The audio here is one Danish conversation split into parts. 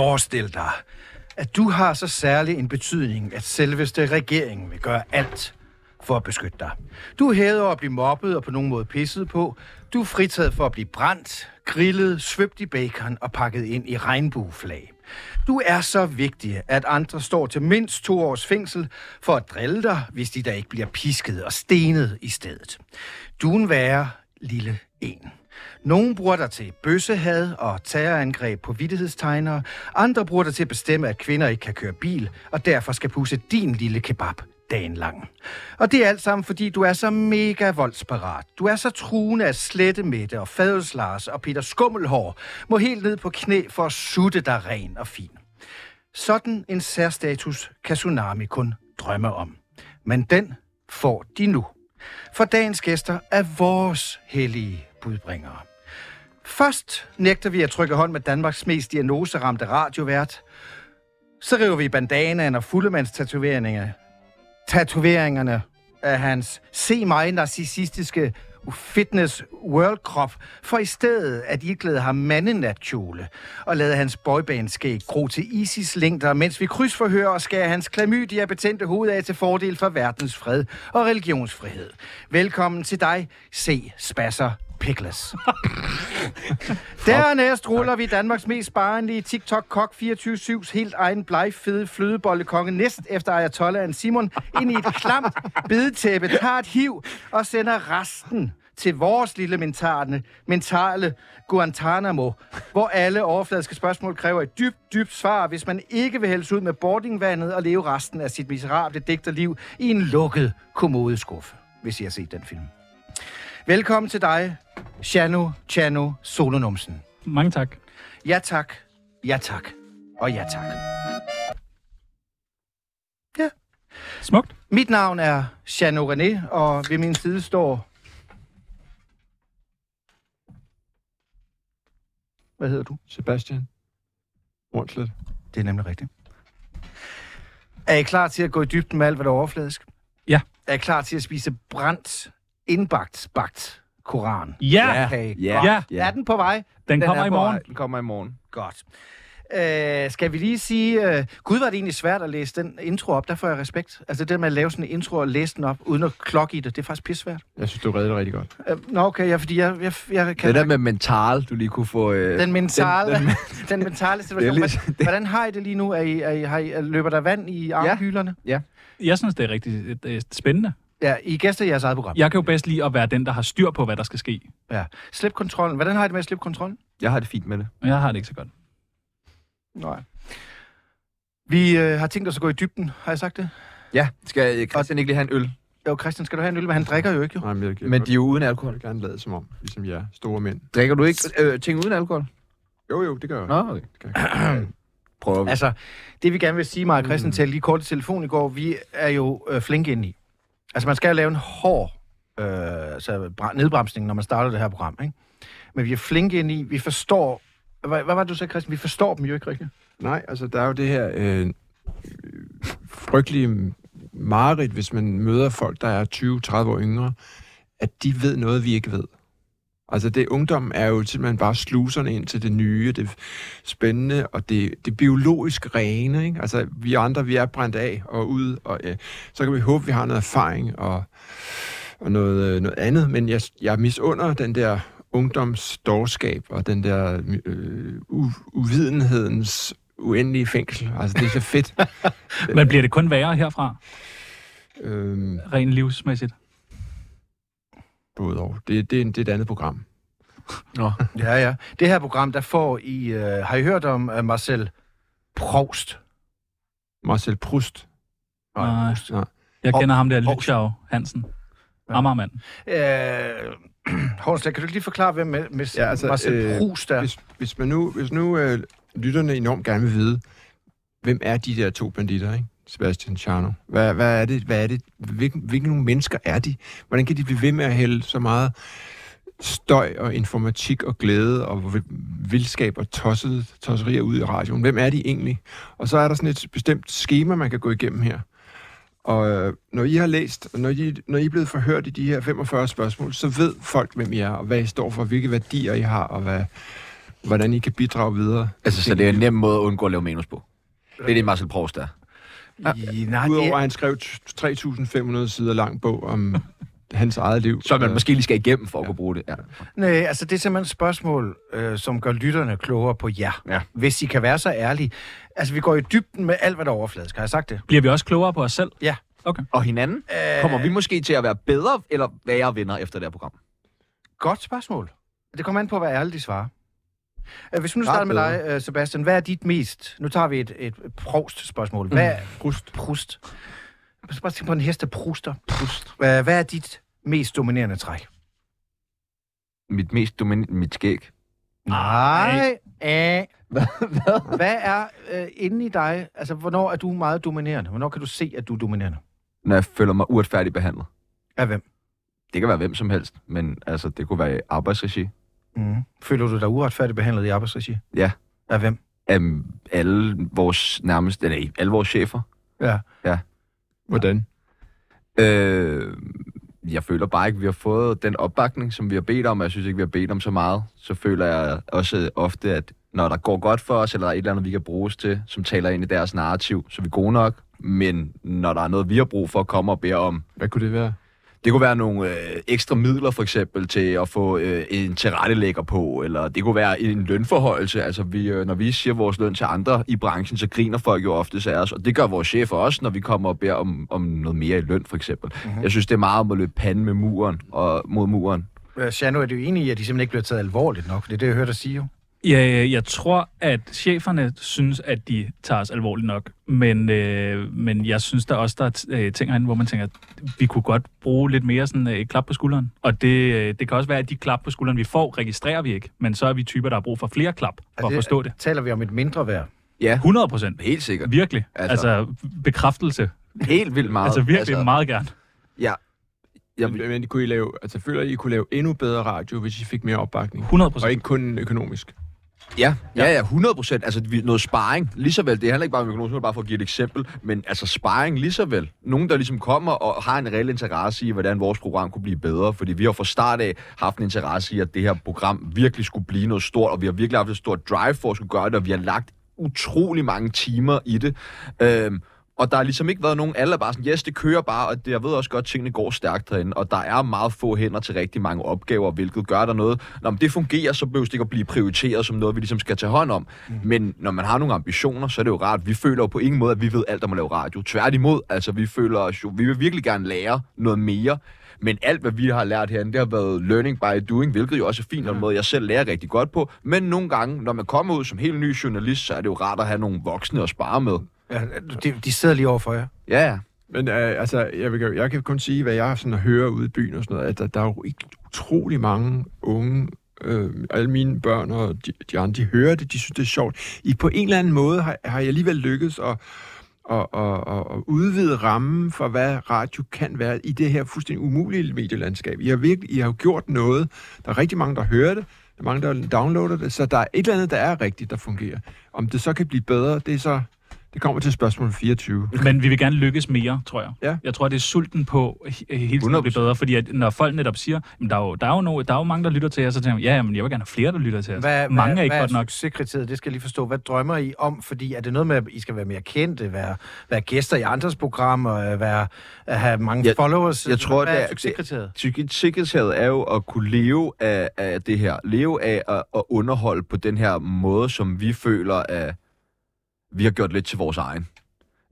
forestil dig, at du har så særlig en betydning, at selveste regeringen vil gøre alt for at beskytte dig. Du er hævet over at blive mobbet og på nogen måde pisset på. Du er fritaget for at blive brændt, grillet, svøbt i bacon og pakket ind i regnbueflag. Du er så vigtig, at andre står til mindst to års fængsel for at drille dig, hvis de da ikke bliver pisket og stenet i stedet. Du er en værre lille en. Nogle bruger dig til bøssehad og terrorangreb på vidtighedstegnere. Andre bruger dig til at bestemme, at kvinder ikke kan køre bil, og derfor skal pusse din lille kebab dagen lang. Og det er alt sammen, fordi du er så mega voldsparat. Du er så truende af Slettemette og Fadels Lars og Peter Skummelhår må helt ned på knæ for at sutte dig ren og fin. Sådan en særstatus kan Tsunami kun drømme om. Men den får de nu. For dagens gæster er vores hellige budbringere. Først nægter vi at trykke hånd med Danmarks mest diagnoseramte radiovært. Så river vi bandanaen og fuldemandstatoveringerne tatoveringerne af hans se mig narcissistiske fitness world crop, for i stedet at iklæde ham mandenatkjole og lade hans boybandskæg gro til ISIS længder, mens vi krydsforhører og skærer hans klamydia betændte hoved af til fordel for verdens fred og religionsfrihed. Velkommen til dig, C. Spasser Pickles. Dernæst ruller vi Danmarks mest barnlige TikTok-kok 24-7's helt egen blegfede flødebollekonge næst efter Ayatollahen Simon ind i et klamt bedetæppe, tager et hiv og sender resten til vores lille mentale, mentale Guantanamo, hvor alle overfladiske spørgsmål kræver et dybt, dybt svar, hvis man ikke vil hældes ud med boardingvandet og leve resten af sit miserable digterliv i en lukket kommodeskuffe, hvis I har set den film. Velkommen til dig, Shano Chano Solonumsen. Mange tak. Ja tak, ja tak og ja tak. Ja. Smukt. Mit navn er Shano René, og ved min side står... Hvad hedder du? Sebastian. Hornslet. Det er nemlig rigtigt. Er I klar til at gå i dybden med alt, hvad der er overfladisk? Ja. Er I klar til at spise brændt, indbagt, bagt koran? Ja! Ja. godt. Ja. Er den på vej? Den kommer er i morgen. vej. Den kommer i morgen. Godt. Øh, skal vi lige sige... Øh, Gud, var det egentlig svært at læse den intro op. Der får jeg respekt. Altså det med at lave sådan en intro og læse den op, uden at klokke i det, det er faktisk pissvært. Jeg synes, du redder det rigtig godt. Øh, nå, okay, ja, fordi jeg, jeg, jeg kan... Det der med mental, du lige kunne få... Øh, den mentale, Den- den, den- den, mentale situation. Det er Hvordan, det- hvordan har I det lige nu? Er I, er I, har I, løber der vand i armhylerne? Jeg synes, det er rigtig øh, spændende. Ja, I er gæster i jeres eget program. Jeg kan jo bedst lide at være den, der har styr på, hvad der skal ske. Ja. Slip kontrollen. Hvordan har I det med at slippe kontrollen? Jeg har det fint med det. Men jeg har det ikke så godt. Nej. Vi øh, har tænkt os at gå i dybden, har jeg sagt det? Ja, skal Christian ikke lige have en øl? Jo, Christian, skal du have en øl? Men han drikker jo ikke, jo. Nej, men, jeg, jeg, Men de er jo uden alkohol. vil gerne lade som om, ligesom jeg er store mænd. Drikker du ikke øh, ting uden alkohol? Jo, jo, det gør jeg. Nå, okay. Det gør jeg. Prøver vi. Altså, det vi gerne vil sige, mig og Christian, Mm. talte lige kort i telefon i går, vi er jo øh, flinke ind i. Altså, man skal lave en hård øh, altså, nedbremsning, når man starter det her program, ikke? Men vi er flinke ind i, vi forstår... Hvad, hvad var det, du sagde, Christian? Vi forstår dem jo ikke rigtigt. Nej, altså, der er jo det her øh, frygtelige mareridt, hvis man møder folk, der er 20-30 år yngre, at de ved noget, vi ikke ved. Altså, det ungdom er jo simpelthen bare sluserne ind til det nye, det spændende, og det, det biologisk rene, ikke? Altså, vi andre, vi er brændt af og ud, og øh, så kan vi håbe, vi har noget erfaring og, og noget, øh, noget andet, men jeg, jeg misunder den der ungdomsdårskab og den der øh, u- uvidenhedens uendelige fængsel. Altså, det er så fedt. Men bliver det kun værre herfra, øhm, rent livsmæssigt? Både og. Det, det, er, det er et andet program. Nå. Ja, ja. Det her program, der får I... Øh, har I hørt om uh, Marcel Proust? Marcel Proust. Nej. Proust. Jeg Og- kender ham der, Lytschau Hansen. Ja. Amagermand. Øh, Hornslet, kan du ikke lige forklare, hvem med, med Ja, altså, Marcel øh, Proust er? Hvis, hvis, man nu, hvis nu øh, lytterne enormt gerne vil vide, hvem er de der to banditter, ikke? Sebastian Charno. Hvad, hvad er det? Hvad er det? Hvilke, hvilke nogle mennesker er de? Hvordan kan de blive ved med at hælde så meget støj og informatik og glæde og vildskab og tosset, tosserier ud i radioen? Hvem er de egentlig? Og så er der sådan et bestemt schema, man kan gå igennem her. Og øh, når I har læst, og når I, når I er blevet forhørt i de her 45 spørgsmål, så ved folk, hvem I er, og hvad I står for, hvilke værdier I har, og hvad, hvordan I kan bidrage videre. Altså, så det er en nem måde at undgå at lave manus på. Det er det, Marcel Proust er. I, nej, Udover at han skrev t- 3.500 sider lang bog om hans eget liv. Så man Øh, måske lige skal igennem for at kunne bruge det. Ja. nej, altså det er simpelthen et spørgsmål, øh, som gør lytterne klogere på jer. Ja. Hvis I kan være så ærlige. Altså, vi går i dybden med alt, hvad der er overfladisk. Har jeg sagt det? Bliver vi også klogere på os selv? Ja. Okay. Og hinanden? Øh, Kommer vi måske til at være bedre eller værre venner efter det her program? Godt spørgsmål. Det kommer an på, hvad ærligt de svarer. Øh, Hvis vi nu starter med dig, øh, Sebastian. Hvad er dit mest... Nu tager vi et, et proust-spørgsmål. Hvad er... Proust. Jeg skal bare tænke på en hest, der pruster. Proust. Hvad er dit mest dominerende træk? Mit mest dominerende... Mit skæg. Nej. Æh. Hvad er øh, inde i dig? Altså, hvornår er du meget dominerende? Hvornår kan du se, at du er dominerende? Når jeg føler mig uretfærdigt behandlet. Af hvem? Det kan være hvem som helst, men altså, det kunne være i arbejdsregi. Mm. Føler du dig uretfærdigt behandlet i arbejdsregi? Ja. Af hvem? Af alle vores nærmeste... Nej, alle vores chefer. Ja. Hvordan? Øh, jeg føler bare ikke, at vi har fået den opbakning, som vi har bedt om, og jeg synes ikke, vi har bedt om så meget. Så føler jeg også ofte, at når der går godt for os, eller der er et eller andet, vi kan bruges til, som taler ind i deres narrativ, så er vi gode nok. Men når der er noget, vi har brug for at komme og bede om, Hvad kunne det være? Det kunne være nogle øh, ekstra midler for eksempel til at få øh, en tilrettelægger på, eller det kunne være en lønforhøjelse. Altså vi, øh, når vi siger vores løn til andre i branchen, så griner folk jo ofte af os, og det gør vores chefer også, når vi kommer og beder om, om noget mere i løn for eksempel. Mm-hmm. Jeg synes, det er meget om at løbe panden med muren og mod muren. Øh, Shano, er du enig i, at de simpelthen ikke bliver taget alvorligt nok? Det er det, jeg hørte dig sige jo. Ja, jeg tror, at cheferne synes, at de tager os alvorligt nok. Men, øh, men jeg synes der også, der er øh, ting herinde, hvor man tænker, at vi kunne godt bruge lidt mere sådan øh, et klap på skulderen. Og det, øh, det kan også være, at de klap på skulderen, vi får, registrerer vi ikke. Men så er vi typer, der har brug for flere klap, for at det- forstå det. Taler vi om et mindre værd? Ja, 100 procent. helt sikkert. Virkelig. Altså- Altså, altså bekræftelse. Helt vildt meget. Altså virkelig altså, meget gerne. Ja. Jeg, Men, men kunne I lave, altså, føler I, I kunne lave endnu bedre radio, hvis I fik mere opbakning? 100 Og ikke kun økonomisk. Ja, ja, ja, 100 procent. Altså, noget sparring, lige så vel. Det handler ikke bare om økonomisk, er bare for at give et eksempel. Men altså, sparring lige så vel. Nogen, der ligesom kommer og har en reel interesse i, hvordan vores program kunne blive bedre. Fordi vi har fra start af haft en interesse i, at det her program virkelig skulle blive noget stort. Og vi har virkelig haft et stort drive for at skulle gøre det, og vi har lagt utrolig mange timer i det. Øhm, og der har ligesom ikke været nogen, alle er bare sådan, yes, det kører bare, og det, jeg ved også godt, at tingene går stærkt derinde, og der er meget få hænder til rigtig mange opgaver, hvilket gør der noget. Når det fungerer, så behøver det ikke at blive prioriteret som noget, vi ligesom skal tage hånd om. Mm. Men når man har nogle ambitioner, så er det jo rart. Vi føler jo på ingen måde, at vi ved alt om at lave radio. Tværtimod, altså vi føler os jo, vi vil virkelig gerne lære noget mere. Men alt, hvad vi har lært herinde, det har været learning by doing, hvilket jo også er fint, og en måde, jeg selv lærer rigtig godt på. Men nogle gange, når man kommer ud som helt ny journalist, så er det jo rart at have nogle voksne at spare med. Ja, de, de sidder lige over for jer. Ja, ja. Men øh, altså, jeg, vil, jeg kan kun sige, hvad jeg sådan hører ude i byen og sådan noget, at der, der er jo ikke utrolig mange unge, øh, alle mine børn og de, de andre, de hører det, de synes, det er sjovt. I på en eller anden måde har, har jeg alligevel lykkes at, at, at, at, at udvide rammen for, hvad radio kan være i det her fuldstændig umulige medielandskab. I har virkelig, I har jo gjort noget. Der er rigtig mange, der hører det. Der er mange, der downloader det. Så der er et eller andet, der er rigtigt, der fungerer. Om det så kan blive bedre, det er så... Det kommer til spørgsmål 24. Men vi vil gerne lykkes mere, tror jeg. Ja. Jeg tror, det er sulten på he- hele tiden at blive 100%. bedre, fordi at når folk netop siger, der, er jo, der, er jo no, der er jo mange, der lytter til jer, så tænker jeg, ja, jamen, jeg vil gerne have flere, der lytter til os. Hvad, mange hvad, er ikke hvad godt nok. succeskriteriet? Det skal jeg lige forstå. Hvad drømmer I om? Fordi er det noget med, at I skal være mere kendte, være, være gæster i andres programmer, øh, være, at have mange Jeg- followers? jeg tror, hvad det er er- succeskriteriet? Sikkerhedshavet er jo at kunne leve af, af det her. Leve af at, at underholde på den her måde, som vi føler, at vi har gjort lidt til vores egen.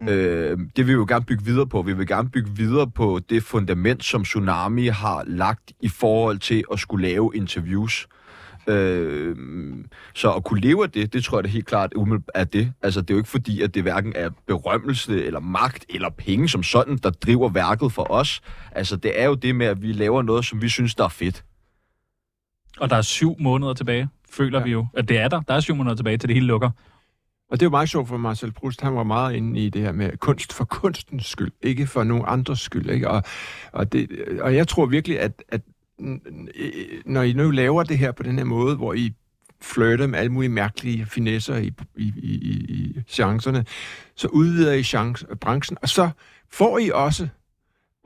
Mm. Øh, det vil vi jo gerne bygge videre på. Vi vil gerne bygge videre på det fundament, som Tsunami har lagt i forhold til at skulle lave interviews. Øh, så at kunne leve af det, det tror jeg det helt klart er det. Altså, det er jo ikke fordi, at det hverken er berømmelse, eller magt, eller penge som sådan, der driver værket for os. Altså, det er jo det med, at vi laver noget, som vi synes, der er fedt. Og der er syv måneder tilbage, føler ja. vi jo. At det er der. Der er syv måneder tilbage, til det hele lukker. Og det er jo meget sjovt for Marcel Proust. Han var meget inde i det her med kunst for kunstens skyld, ikke for nogen andres skyld. Ikke? Og, og, det, og jeg tror virkelig, at, at når I nu laver det her på den her måde, hvor I flirter med alle mulige mærkelige finesser i, i, i, i, i chancerne, så udvider I chance, branchen, og så får I også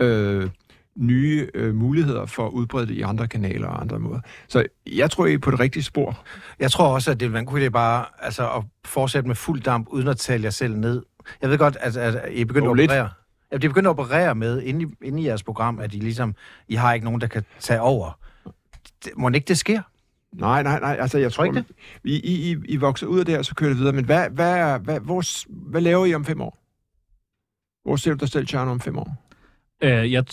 øh, nye øh, muligheder for at udbrede det i andre kanaler og andre måder. Så jeg tror, I er på det rigtige spor. Jeg tror også, at det en god idé bare altså, at fortsætte med fuld damp, uden at tale jer selv ned. Jeg ved godt, at, at I er begyndt at lidt. operere. Ja, de er begyndt at operere med, inde i, inde i jeres program, at I ligesom, I har ikke nogen, der kan tage over. Det, må ikke det sker? Nej, nej, nej. Altså, jeg tror, ikke det? I, I, I, vokser ud af det her, så kører det videre. Men hvad, hvad, hvad, hvor, hvad laver I om fem år? Hvor ser du dig selv, Tjerno, om fem år? Øh, jeg,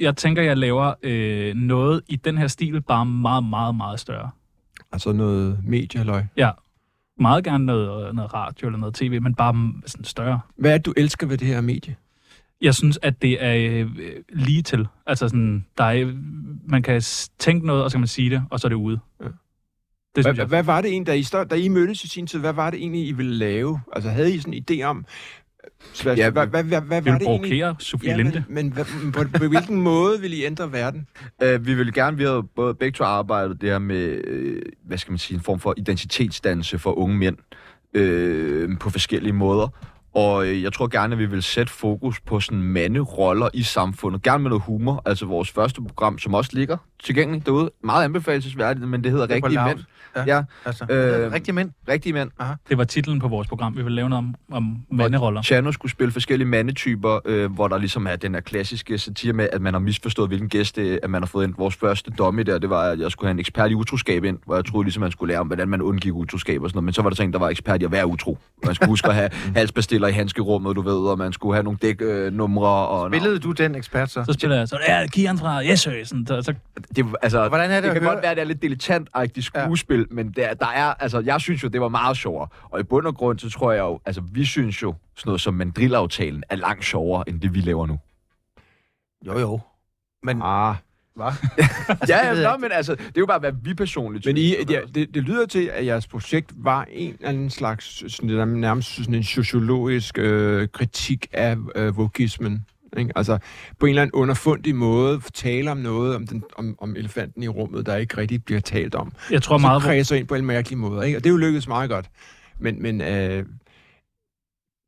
jeg tænker, jeg laver øh, noget i den her stil, bare meget, meget, meget større. Altså noget medieløg. Ja, meget gerne noget, noget radio eller noget tv, men bare mm, sådan større. Hvad er det, du elsker ved det her medie? Jeg synes, at det er øh, lige til. Altså sådan, der er, man kan tænke noget, og så kan man sige det, og så er det ude. Ja. Det Hvad, jeg. hvad var det egentlig, da I, stod, da I mødtes i sin tid, hvad var det egentlig, I ville lave? Altså, havde I sådan en idé om... Hvad, Ja, hvad, hvad, hvad, hvad Vi var vil det egentlig? Sofie Ja, Linde. men, men hvad, men på, på hvilken måde vil I ændre verden? Uh, vi vil gerne, vi har både begge to arbejdet det her med, øh, hvad skal man sige, en form for identitetsdannelse for unge mænd øh, på forskellige måder. Og øh, jeg tror gerne, at vi vil sætte fokus på sådan manderoller i samfundet. Gerne med noget humor. Altså vores første program, som også ligger tilgængeligt derude. Meget anbefalesværdigt, men det hedder Det Rigtige. Mænd. Ja. Ja, Altså, Øh, øh, rigtige mænd. Rigtige Mænd. Det var titlen på vores program. Vi vil lave noget om, om manderoller. Chano skulle spille forskellige mandetyper, øh, hvor der ligesom er den her klassiske satire med, at man har misforstået, hvilken gæst det er, at man har fået ind. Vores første domme der, det var, at jeg skulle have en ekspert i utroskab ind, hvor jeg troede ligesom, man skulle lære om, hvordan man undgik utroskab og sådan noget. Men så var der så en, der var ekspert i at være utro. Man skulle huske at have halsbastiller i handskerummet, du ved, og man skulle have nogle dæknumre. Øh, numre og, Spillede du den ekspert så? Så spiller jeg så, ja, Kian fra Yesø. Sådan, så, så, det, altså, Hvordan er det det kan høre- godt være, at det er lidt dilettantagtigt skuespil, ja. men der, der er, altså, jeg synes jo, det var meget sjovere. Og i bund og grund, så tror jeg jo, altså, vi synes jo, sådan noget som mandrillaftalen er langt sjovere, end det vi laver nu. Jo, jo. Men, Ah, hvad? ja, det ja nå, men altså, det er jo bare, hvad vi personligt men synes. I, ja, det, det lyder til, at jeres projekt var en eller anden slags, sådan, nærmest sådan en sociologisk øh, kritik af øh, vokismen. Ikke? Altså på en eller anden underfundig måde tale om noget, om, den, om, om elefanten i rummet, der ikke rigtig bliver talt om. jeg tror så meget, hvor, kredser ind på en mærkelig måde. Ikke? Og det er jo lykkedes meget godt. Men, men øh,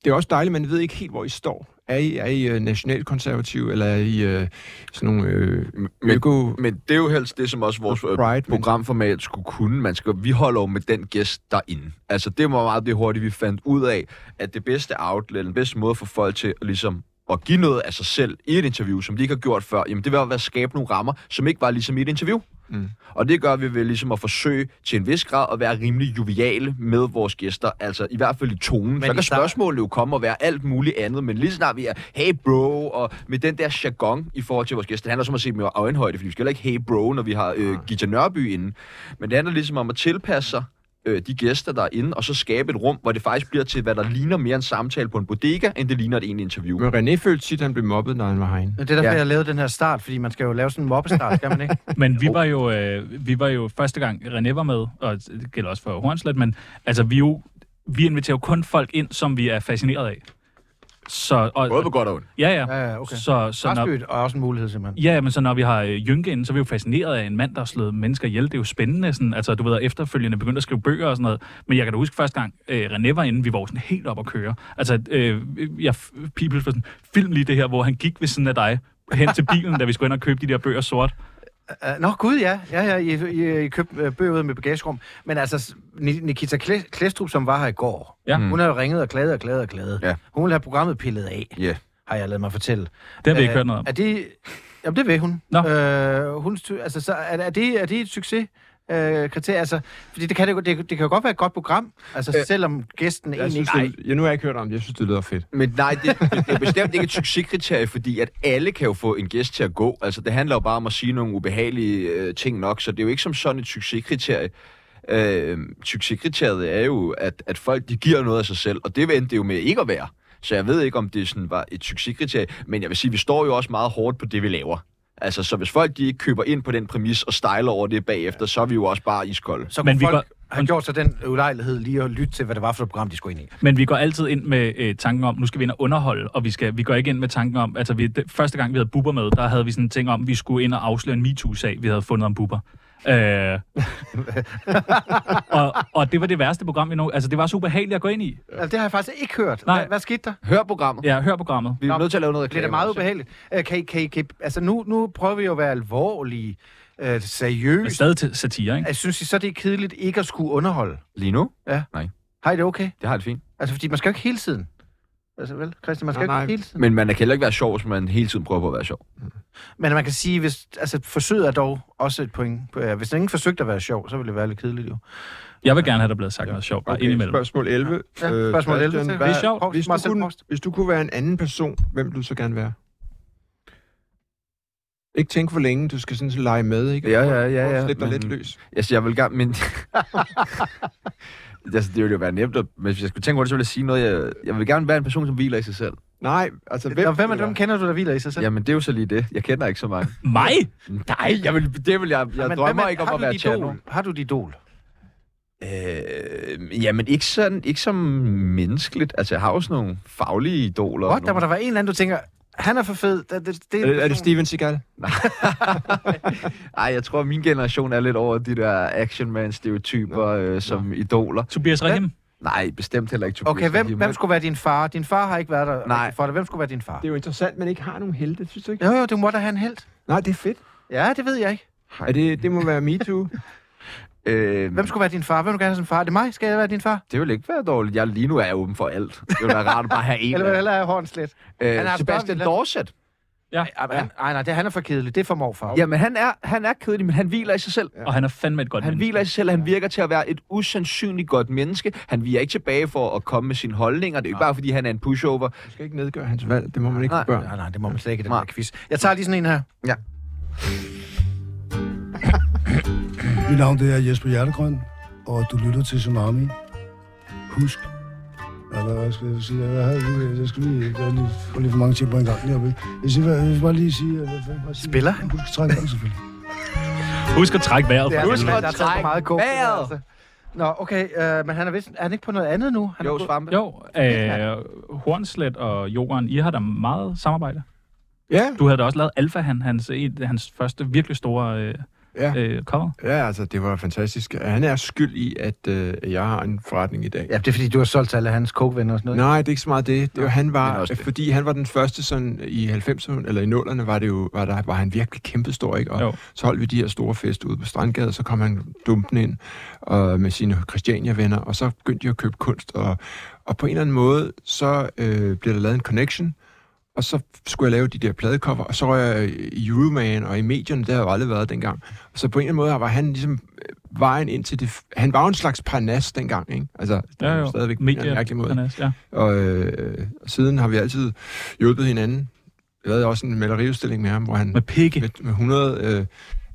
det er også dejligt, man ved ikke helt, hvor I står. Er I, er I øh, nationalkonservative, eller er I øh, sådan nogle øh, Men, øko... men det er jo helst det, som også vores øh, Pride, men- programformat skulle kunne. Man skal, vi holder jo med den gæst derinde. Altså, det var meget det hurtigt, vi fandt ud af, at det bedste outlet, den bedste måde for folk til at ligesom at give noget af sig selv i et interview, som de ikke har gjort før, jamen det var at skabe nogle rammer, som ikke var ligesom i et interview. Mm. Og det gør vi ved ligesom at forsøge til en vis grad at være rimelig joviale med vores gæster, altså i hvert fald i tonen. Men så kan start- spørgsmålet jo komme og være alt muligt andet, men lige snart vi er, hey bro, og med den der jargon i forhold til vores gæster, det handler som at se dem i øjenhøjde, fordi vi skal heller ikke hey bro, når vi har øh, Gita Nørby inde. Men det handler ligesom om at tilpasse sig øh, de gæster, der er inde, og så skabe et rum, hvor det faktisk bliver til, hvad der ligner mere en samtale på en bodega, end det ligner et egentligt interview. Men René følte sit, at han blev mobbet, når han var herinde. Det er derfor, Ja. jeg lavede den her start, fordi man skal jo lave sådan en mobbestart, skal man ikke? Men vi var jo, øh, vi var jo første gang, René var med, og det gælder også for Hornslet, men altså, vi, jo, vi inviterer jo kun folk ind, som vi er fascineret af. Så, og, Både på godt og ondt. Ja, ja. Ja, ja, okay. Så, så når, er også en mulighed, simpelthen. ja, men så når vi har øh, Jynke inde, så er vi jo fascineret af en mand, der har slået mennesker ihjel. Det er jo spændende. Sådan, altså, du ved, at efterfølgende begyndte at skrive bøger og sådan noget. Men jeg kan da huske første gang, øh, René var inde, vi var sådan helt op at køre. Altså, øh, jeg, people var sådan, film lige det her, hvor han gik ved siden af dig, hen til bilen, da vi skulle ind og købe de der bøger sort. Uh, nå, gud, ja. Ja, ja, I, I, I købte uh, bøger med bagagerum. Men altså, Nikita Klæ- Klæstrup, som var her i går, Ja. hun har jo ringet og klaget og klaget og klaget. Ja. Hun vil have programmet pillet af, Ja. har jeg lavet mig fortælle. Det har vi ikke Øh, hørt noget om. Er det... Jamen, det vil hun. Nå. Øh, hun altså, så er, er, det, er det et succes? Øh, kriterie, altså, fordi det kan, det, jo- det, det kan jo godt være et godt program, altså Øh, selvom gæsten Jeg egentlig synes, ikke... det, jeg, nu har jeg ikke hørt om det. Jeg synes, det lyder fedt. Men nej, det, det, det er bestemt ikke et succeskriterie, fordi at alle kan jo få en gæst til at gå. Altså, det handler jo bare om at sige nogle ubehagelige øh, ting nok, så det er jo ikke som sådan et succeskriterie. Øh, succeskriteriet er jo, at, at folk de giver noget af sig selv, og det endte det jo med ikke at være. Så jeg ved ikke, om det sådan var et succeskriterie, men jeg vil sige, vi står jo også meget hårdt på det, vi laver. Altså, så hvis folk de ikke køber ind på den præmis og stejler over det bagefter, så er vi jo også bare iskolde. Så Men kunne vi folk går- have gjort sig den ulejlighed lige at lytte til, hvad det var for et program, de skulle ind i. Men vi går altid ind med øh, tanken om, nu skal vi ind og underholde, og vi, skal, vi går ikke ind med tanken om, altså vi, det, første gang vi havde Bubber med, der havde vi sådan en ting om, vi skulle ind og afsløre en MeToo-sag, vi havde fundet om Bubber. Øh, og, og det var det værste program, vi nu... Altså, det var så ubehageligt at gå ind i. Altså, det har jeg faktisk ikke hørt. Nej. Hvad, hvad skete der? Hør programmet. Ja, hør programmet. Vi er Nå, nødt til at lave noget det meget også. ubehageligt? Øh, Kan, I- kan, I- kan, I- altså, nu, nu prøver vi jo at være alvorlige, øh, er seriøse. stadig til satire, ikke? Jeg synes I så, det er kedeligt ikke at skulle underholde. Lige nu? Har I det okay? Det har jeg det fint. Altså, fordi man skal jo ikke hele tiden. Altså, vel, Christian, man skal Nej, ikke nej. hele tiden. Men man kan heller ikke være sjov, hvis man hele tiden prøver på at være sjov. Men man kan sige, hvis, altså, forsøget er dog også et point. Ja, Hvis ingen forsøgte at være sjov, så ville det være lidt kedeligt jo. Jeg vil gerne have, der blevet sagt noget sjovt, bare Okay, indimellem. spørgsmål 11. Ja, Øh, spørgsmål 11. Christian, Det hvad- Det er sjovt. Hvis du, kunne, hvis du kunne være en anden person, hvem vil du så gerne være? Ikke tænk for længe, du skal sådan så lege med, ikke? Ja, ja, ja, ja, Slippe dig men- lidt løs. Altså, jeg vil gerne, men... altså, det ville jo være nemt, at- men hvis jeg skulle tænke over det, så ville jeg sige noget. Jeg, jeg vil gerne være en person, som hviler i sig selv. Nej, altså hvem? Hvem, hvem, hvem kender du, der hviler i sig selv? Jamen, det er jo så lige det. Jeg kender ikke så mange. Mig? Nej, jeg vil, det vil jeg... Jeg Men drømmer er- ikke om har at du være idol? Har du dit idol? Øh, jamen, ikke, sådan, ikke som menneskeligt. Altså, jeg har sådan nogle faglige idoler. What? Der må der være en eller anden, du tænker, han er for fed. Det, det, det, Er, det- er det Steven Seagal? Ej, jeg tror, at min generation er lidt over de der action man stereotyper øh, som idoler. Tobias Rahim? Nej, bestemt heller ikke Tobias Okay, hvem, hvem skulle være din far? Din far har ikke været der Nej. for dig. Hvem skulle være din far? Det er jo interessant, at man ikke har nogen helte, synes du ikke? Jo, jo, du må da have en held. Nej, det er fedt. Ja, det ved jeg ikke. Er det, det må være MeToo. Øh, Hvem skulle være din far? Hvem vil du gerne have som far? Er det mig? Skal jeg være din far? Det vil ikke være dårligt. Jeg lige nu er jeg åben for alt. Det vil være rart at bare have en. Eller vil hellere have Hornslet? øh, Han har haft Sebastian Dorset. Ja. Ej, han, ej, nej, det, han er for kedelig. Det er for morfar. Jamen, han er, han er kedelig, men han hviler i sig selv. Og han er fandme et godt Han menneske. hviler i sig selv, og han virker til at være et usandsynligt godt menneske. Han viger ikke tilbage for at komme med sine holdninger. Det er jo ikke bare, fordi han er en pushover. Du skal ikke nedgøre hans valg. Det må man ikke Nej. Nej, nej, det må man slet ikke i den her quiz. Jeg tager lige sådan en her. Mit navn det er Jesper Hjertegrøn, og du lytter til Tsunami. Husk. Ja, hvad, skal jeg sige? Jeg, havde lige, jeg skal lige, jeg lige få lige for mange ting på en gang. Lige oppe. Jeg, hvad, jeg vil bare lige sige... Hvad, hvad, hvad, sige? Spiller han? Husk at trække vejret, selvfølgelig. Husk at trække vejret. Det er for Husk at er trække meget coke, vejret. altså. Nå, okay, øh, men han er, vist, er han ikke på noget andet nu? Han er Jo, på- Svampe. Jo, øh, Hornslet og Jorden, I har da meget samarbejde. Ja, Du havde da også lavet Alfa, han, hans, et, hans første virkelig store øh, ja. øh, cover. Ja, altså, det var fantastisk. Han er skyld i, at øh, jeg har en forretning i dag. Ja, det er fordi, du har solgt alle hans coke-venner og sådan noget. Nej, det er ikke så meget det. det var, han var, det. fordi han var den første sådan i 90'erne, eller i 0'erne, var, det jo, var, der, var han virkelig kæmpestor, ikke? Og Jo. så holdt vi de her store fester ude på Strandgade, og så kom han dumpen ind og, med sine Christiania-venner, og så begyndte de at købe kunst, og, og på en eller anden måde, så øh, blev der lavet en connection, og så skulle jeg lave de der pladecover, og så var jeg i Euroman og i medierne, det havde jeg jo aldrig været dengang. Og så på en eller anden måde var han ligesom øh, vejen ind til det... Han var jo en slags parnas dengang, ikke? Altså, det Ja, er jo. stadigvæk på en Media, mærkelig måde. Parnas, ja. Og øh, siden har vi altid hjulpet hinanden. Jeg lavede også en maleriudstilling med ham, hvor han Med pikke. med, med 100 øh,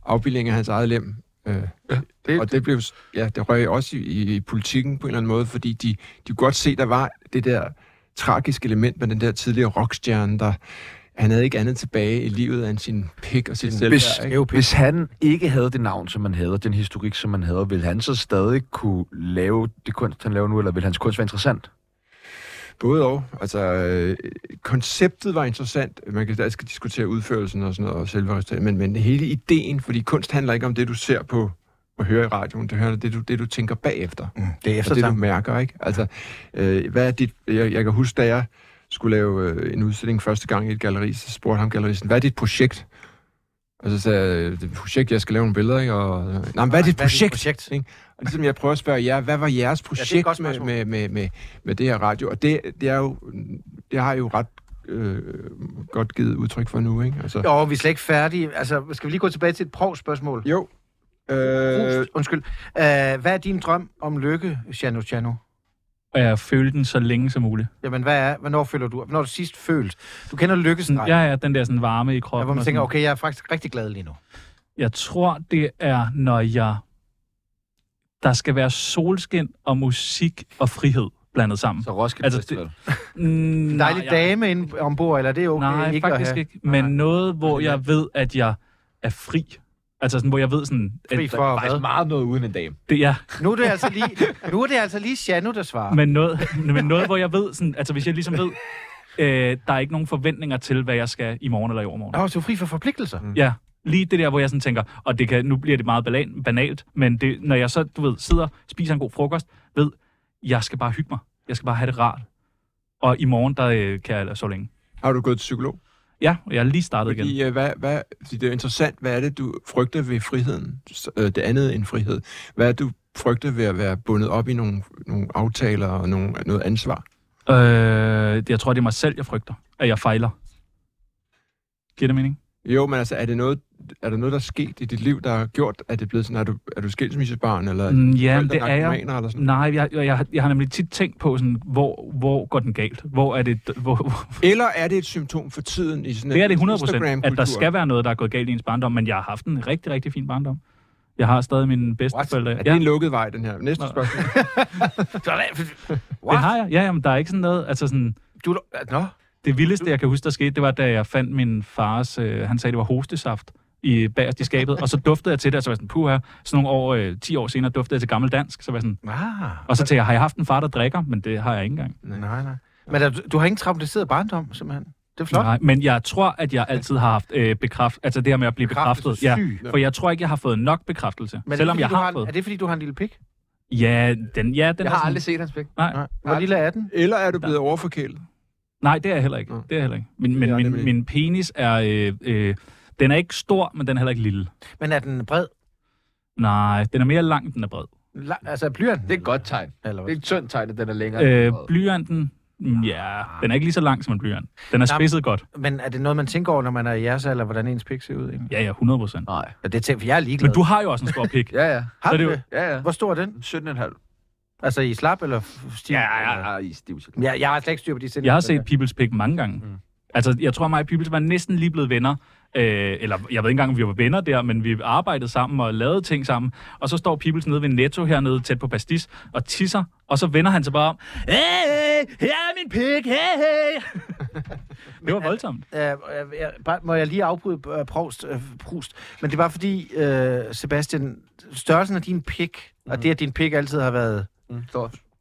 afbildninger af hans eget lem. Øh, ja, det- og det blev, ja, det røg også i, i, i politikken på en eller anden måde, fordi de, de kunne godt se, der var det der tragiske element med den der tidligere rockstjerne, der han havde ikke andet tilbage i livet end sin pik og sit selvværd. Hvis, hvis han ikke havde det navn, som han havde, og den historik, som han havde, ville han så stadig kunne lave det kunst, han laver nu, eller vil hans kunst være interessant? Både og. Altså, øh, konceptet var interessant. Man kan altid diskutere udførelsen og sådan noget, og selve resultatet, men, men hele ideen, fordi kunst handler ikke om det, du ser på hører i radioen, det hører det, du, det, du tænker bagefter. Mm, det er Og det, du mærker, ikke? Altså, øh, hvad er dit... Jeg, jeg kan huske, da jeg skulle lave øh, en udstilling første gang i et galleri, så spurgte ham galleristen, hvad er dit projekt? Og så sagde jeg, det er et projekt, jeg skal lave nogle billeder, ikke? Og, øh, nej, men hvad er dit projekt? projekt? Ikke? Og ligesom jeg prøver at spørge jer, hvad var jeres projekt godt med, med, med, med, med det her radio? Og det, det, er jo, det har jo ret øh, godt givet udtryk for nu, ikke? Altså, Jo, vi er slet ikke færdige. Altså, skal vi lige gå tilbage til et prov-spørgsmål? jo. Øh, undskyld. Uh, hvad er din drøm om lykke, Chano Chano? Og jeg følte den så længe som muligt. Jamen, hvad er, hvornår føler du? Hvornår du sidst følt? Du kender Sådan, lykkestreg. ja, ja, den der sådan varme i ja, kroppen. hvor man tænker, sådan. okay, jeg er faktisk rigtig glad lige nu. Jeg tror, det er, når jeg... Der skal være solskin og musik og frihed blandet sammen. Så Roskilde Altså, altså, det- Festival. Mm, dejlig nej, jeg- dame inde ombord, eller det er okay Nej, ikke faktisk at have ikke. Men Nej. noget, hvor Nej, jeg ved, at jeg er fri. Altså sådan, hvor jeg ved sådan... fri at, for Faktisk hvad? meget noget uden en dame. det er, Nu er det altså lige, nu er det altså lige Chano, der svarer. men noget, men noget, hvor jeg ved sådan... Altså hvis jeg ligesom ved, øh, der er ikke nogen forventninger til, hvad jeg skal i morgen eller i overmorgen. Nå, så er du fri for forpligtelser. Mm. Ja, Lige det der, hvor jeg sådan tænker, og det kan, nu bliver det meget balan- banalt, men det, når jeg så, du ved, sidder, spiser en god frokost, ved, jeg skal bare hygge mig. Jeg skal bare have det rart. Og i morgen, der øh, kan jeg så længe. Har du gået til psykolog? Ja, og jeg er lige startet igen. Fordi, øh, hvad, hvad, fordi det er interessant, hvad er det, du frygter ved friheden? Øh, Det andet end frihed. Hvad er det, du frygter ved at være bundet op i nogle, nogle aftaler og nogle, noget ansvar? Øh, jeg tror, det er mig selv, jeg frygter, at jeg fejler. Giver det mening? Jo, men altså, er, det noget, er der noget, der er sket i dit liv, der har gjort, at det er blevet sådan, er du, er du skilsmissebarn, eller Mm, ja, det er jeg. eller sådan? Nej, jeg, jeg, jeg, har- jeg har nemlig tit tænkt på, sådan, hvor, hvor går den galt? Hvor er det, hvor, hvor, Eller er det et symptom for tiden i sådan det er det en 100 at der skal være noget, der er gået galt i ens barndom, men jeg har haft en rigtig, rigtig fin barndom. Jeg har stadig mine bedsteforældre. Er det Ja, en lukket vej, den her? Næste Nå. spørgsmål. det har jeg. Ja, jamen, der er ikke sådan noget, altså sådan, Du, nå, det vildeste, jeg kan huske, der skete, det var, da jeg fandt min fars, øh, han sagde, det var hostesaft i bagerst i skabet, og så duftede jeg til det, og så var jeg sådan, puha, sådan nogle år, øh, 10 år senere duftede jeg til gammel dansk, så var jeg sådan, ah, og så tænkte jeg, har jeg haft en far, der drikker? Men det har jeg ikke engang. nej, nej. Men er, du, du har ingen traumatiseret barndom, simpelthen. Det er flot. Nej, men jeg tror, at jeg altid har haft øh, bekræft, altså det her med at blive bekræftet. Ja, Syg. for jeg tror ikke, jeg har fået nok bekræftelse, Men er det, selvom fordi, jeg du har, har, fået. Er det, fordi du har en lille pik? Ja, den, ja, den Jeg er har sådan, aldrig set hans pik. Nej, Nej. Hvor lille er den? Eller er du blevet overforkælet? Nej, det er jeg heller ikke. Det er jeg heller ikke. Min, Det min, min, penis er, øh, øh, den er ikke stor, men den er heller ikke lille. Men er den bred? Nej, den er mere lang, end den er bred. La, altså blyanten? Det er et godt tegn. Eller Det er et tyndt tegn, at den er længere. Øh, blyanten, ja, den er ikke lige så lang som en blyant. Den er Nå, spidset godt. Men er det noget, man tænker over, når man er i jeres alder, hvordan ens pik ser ud? Ikke? Ja, ja, 100 procent. Nej. Ja, det tænker for jeg er ligeglad. Men du har jo også en stor pik. Ja, ja. har så du det jo- det? Ja, ja. Hvor stor er den? 17,5. Altså i slap eller stiv? Ja, ja, ja, i stiv til. Ja, jeg har slet ikke styr på de centimeter. Jeg har set Peoples pik mange gange. Mm. Altså, jeg tror, mig og Peoples var næsten lige blevet venner. Øh, eller, jeg ved ikke engang, om vi var venner der, men vi arbejdede sammen og lavede ting sammen. Og så står Peoples nede ved Netto hernede, tæt på Pastis, og tisser. Og så vender han sig bare om. Hey, hey, her er min pik, hey, hey. det var voldsomt. Øh, øh, jeg, bare, må jeg lige afbryde øh, Proust, øh, Proust? Men det er bare fordi, øh, Sebastian, størrelsen af din pik, mm. og det, at din pik altid har været Mm,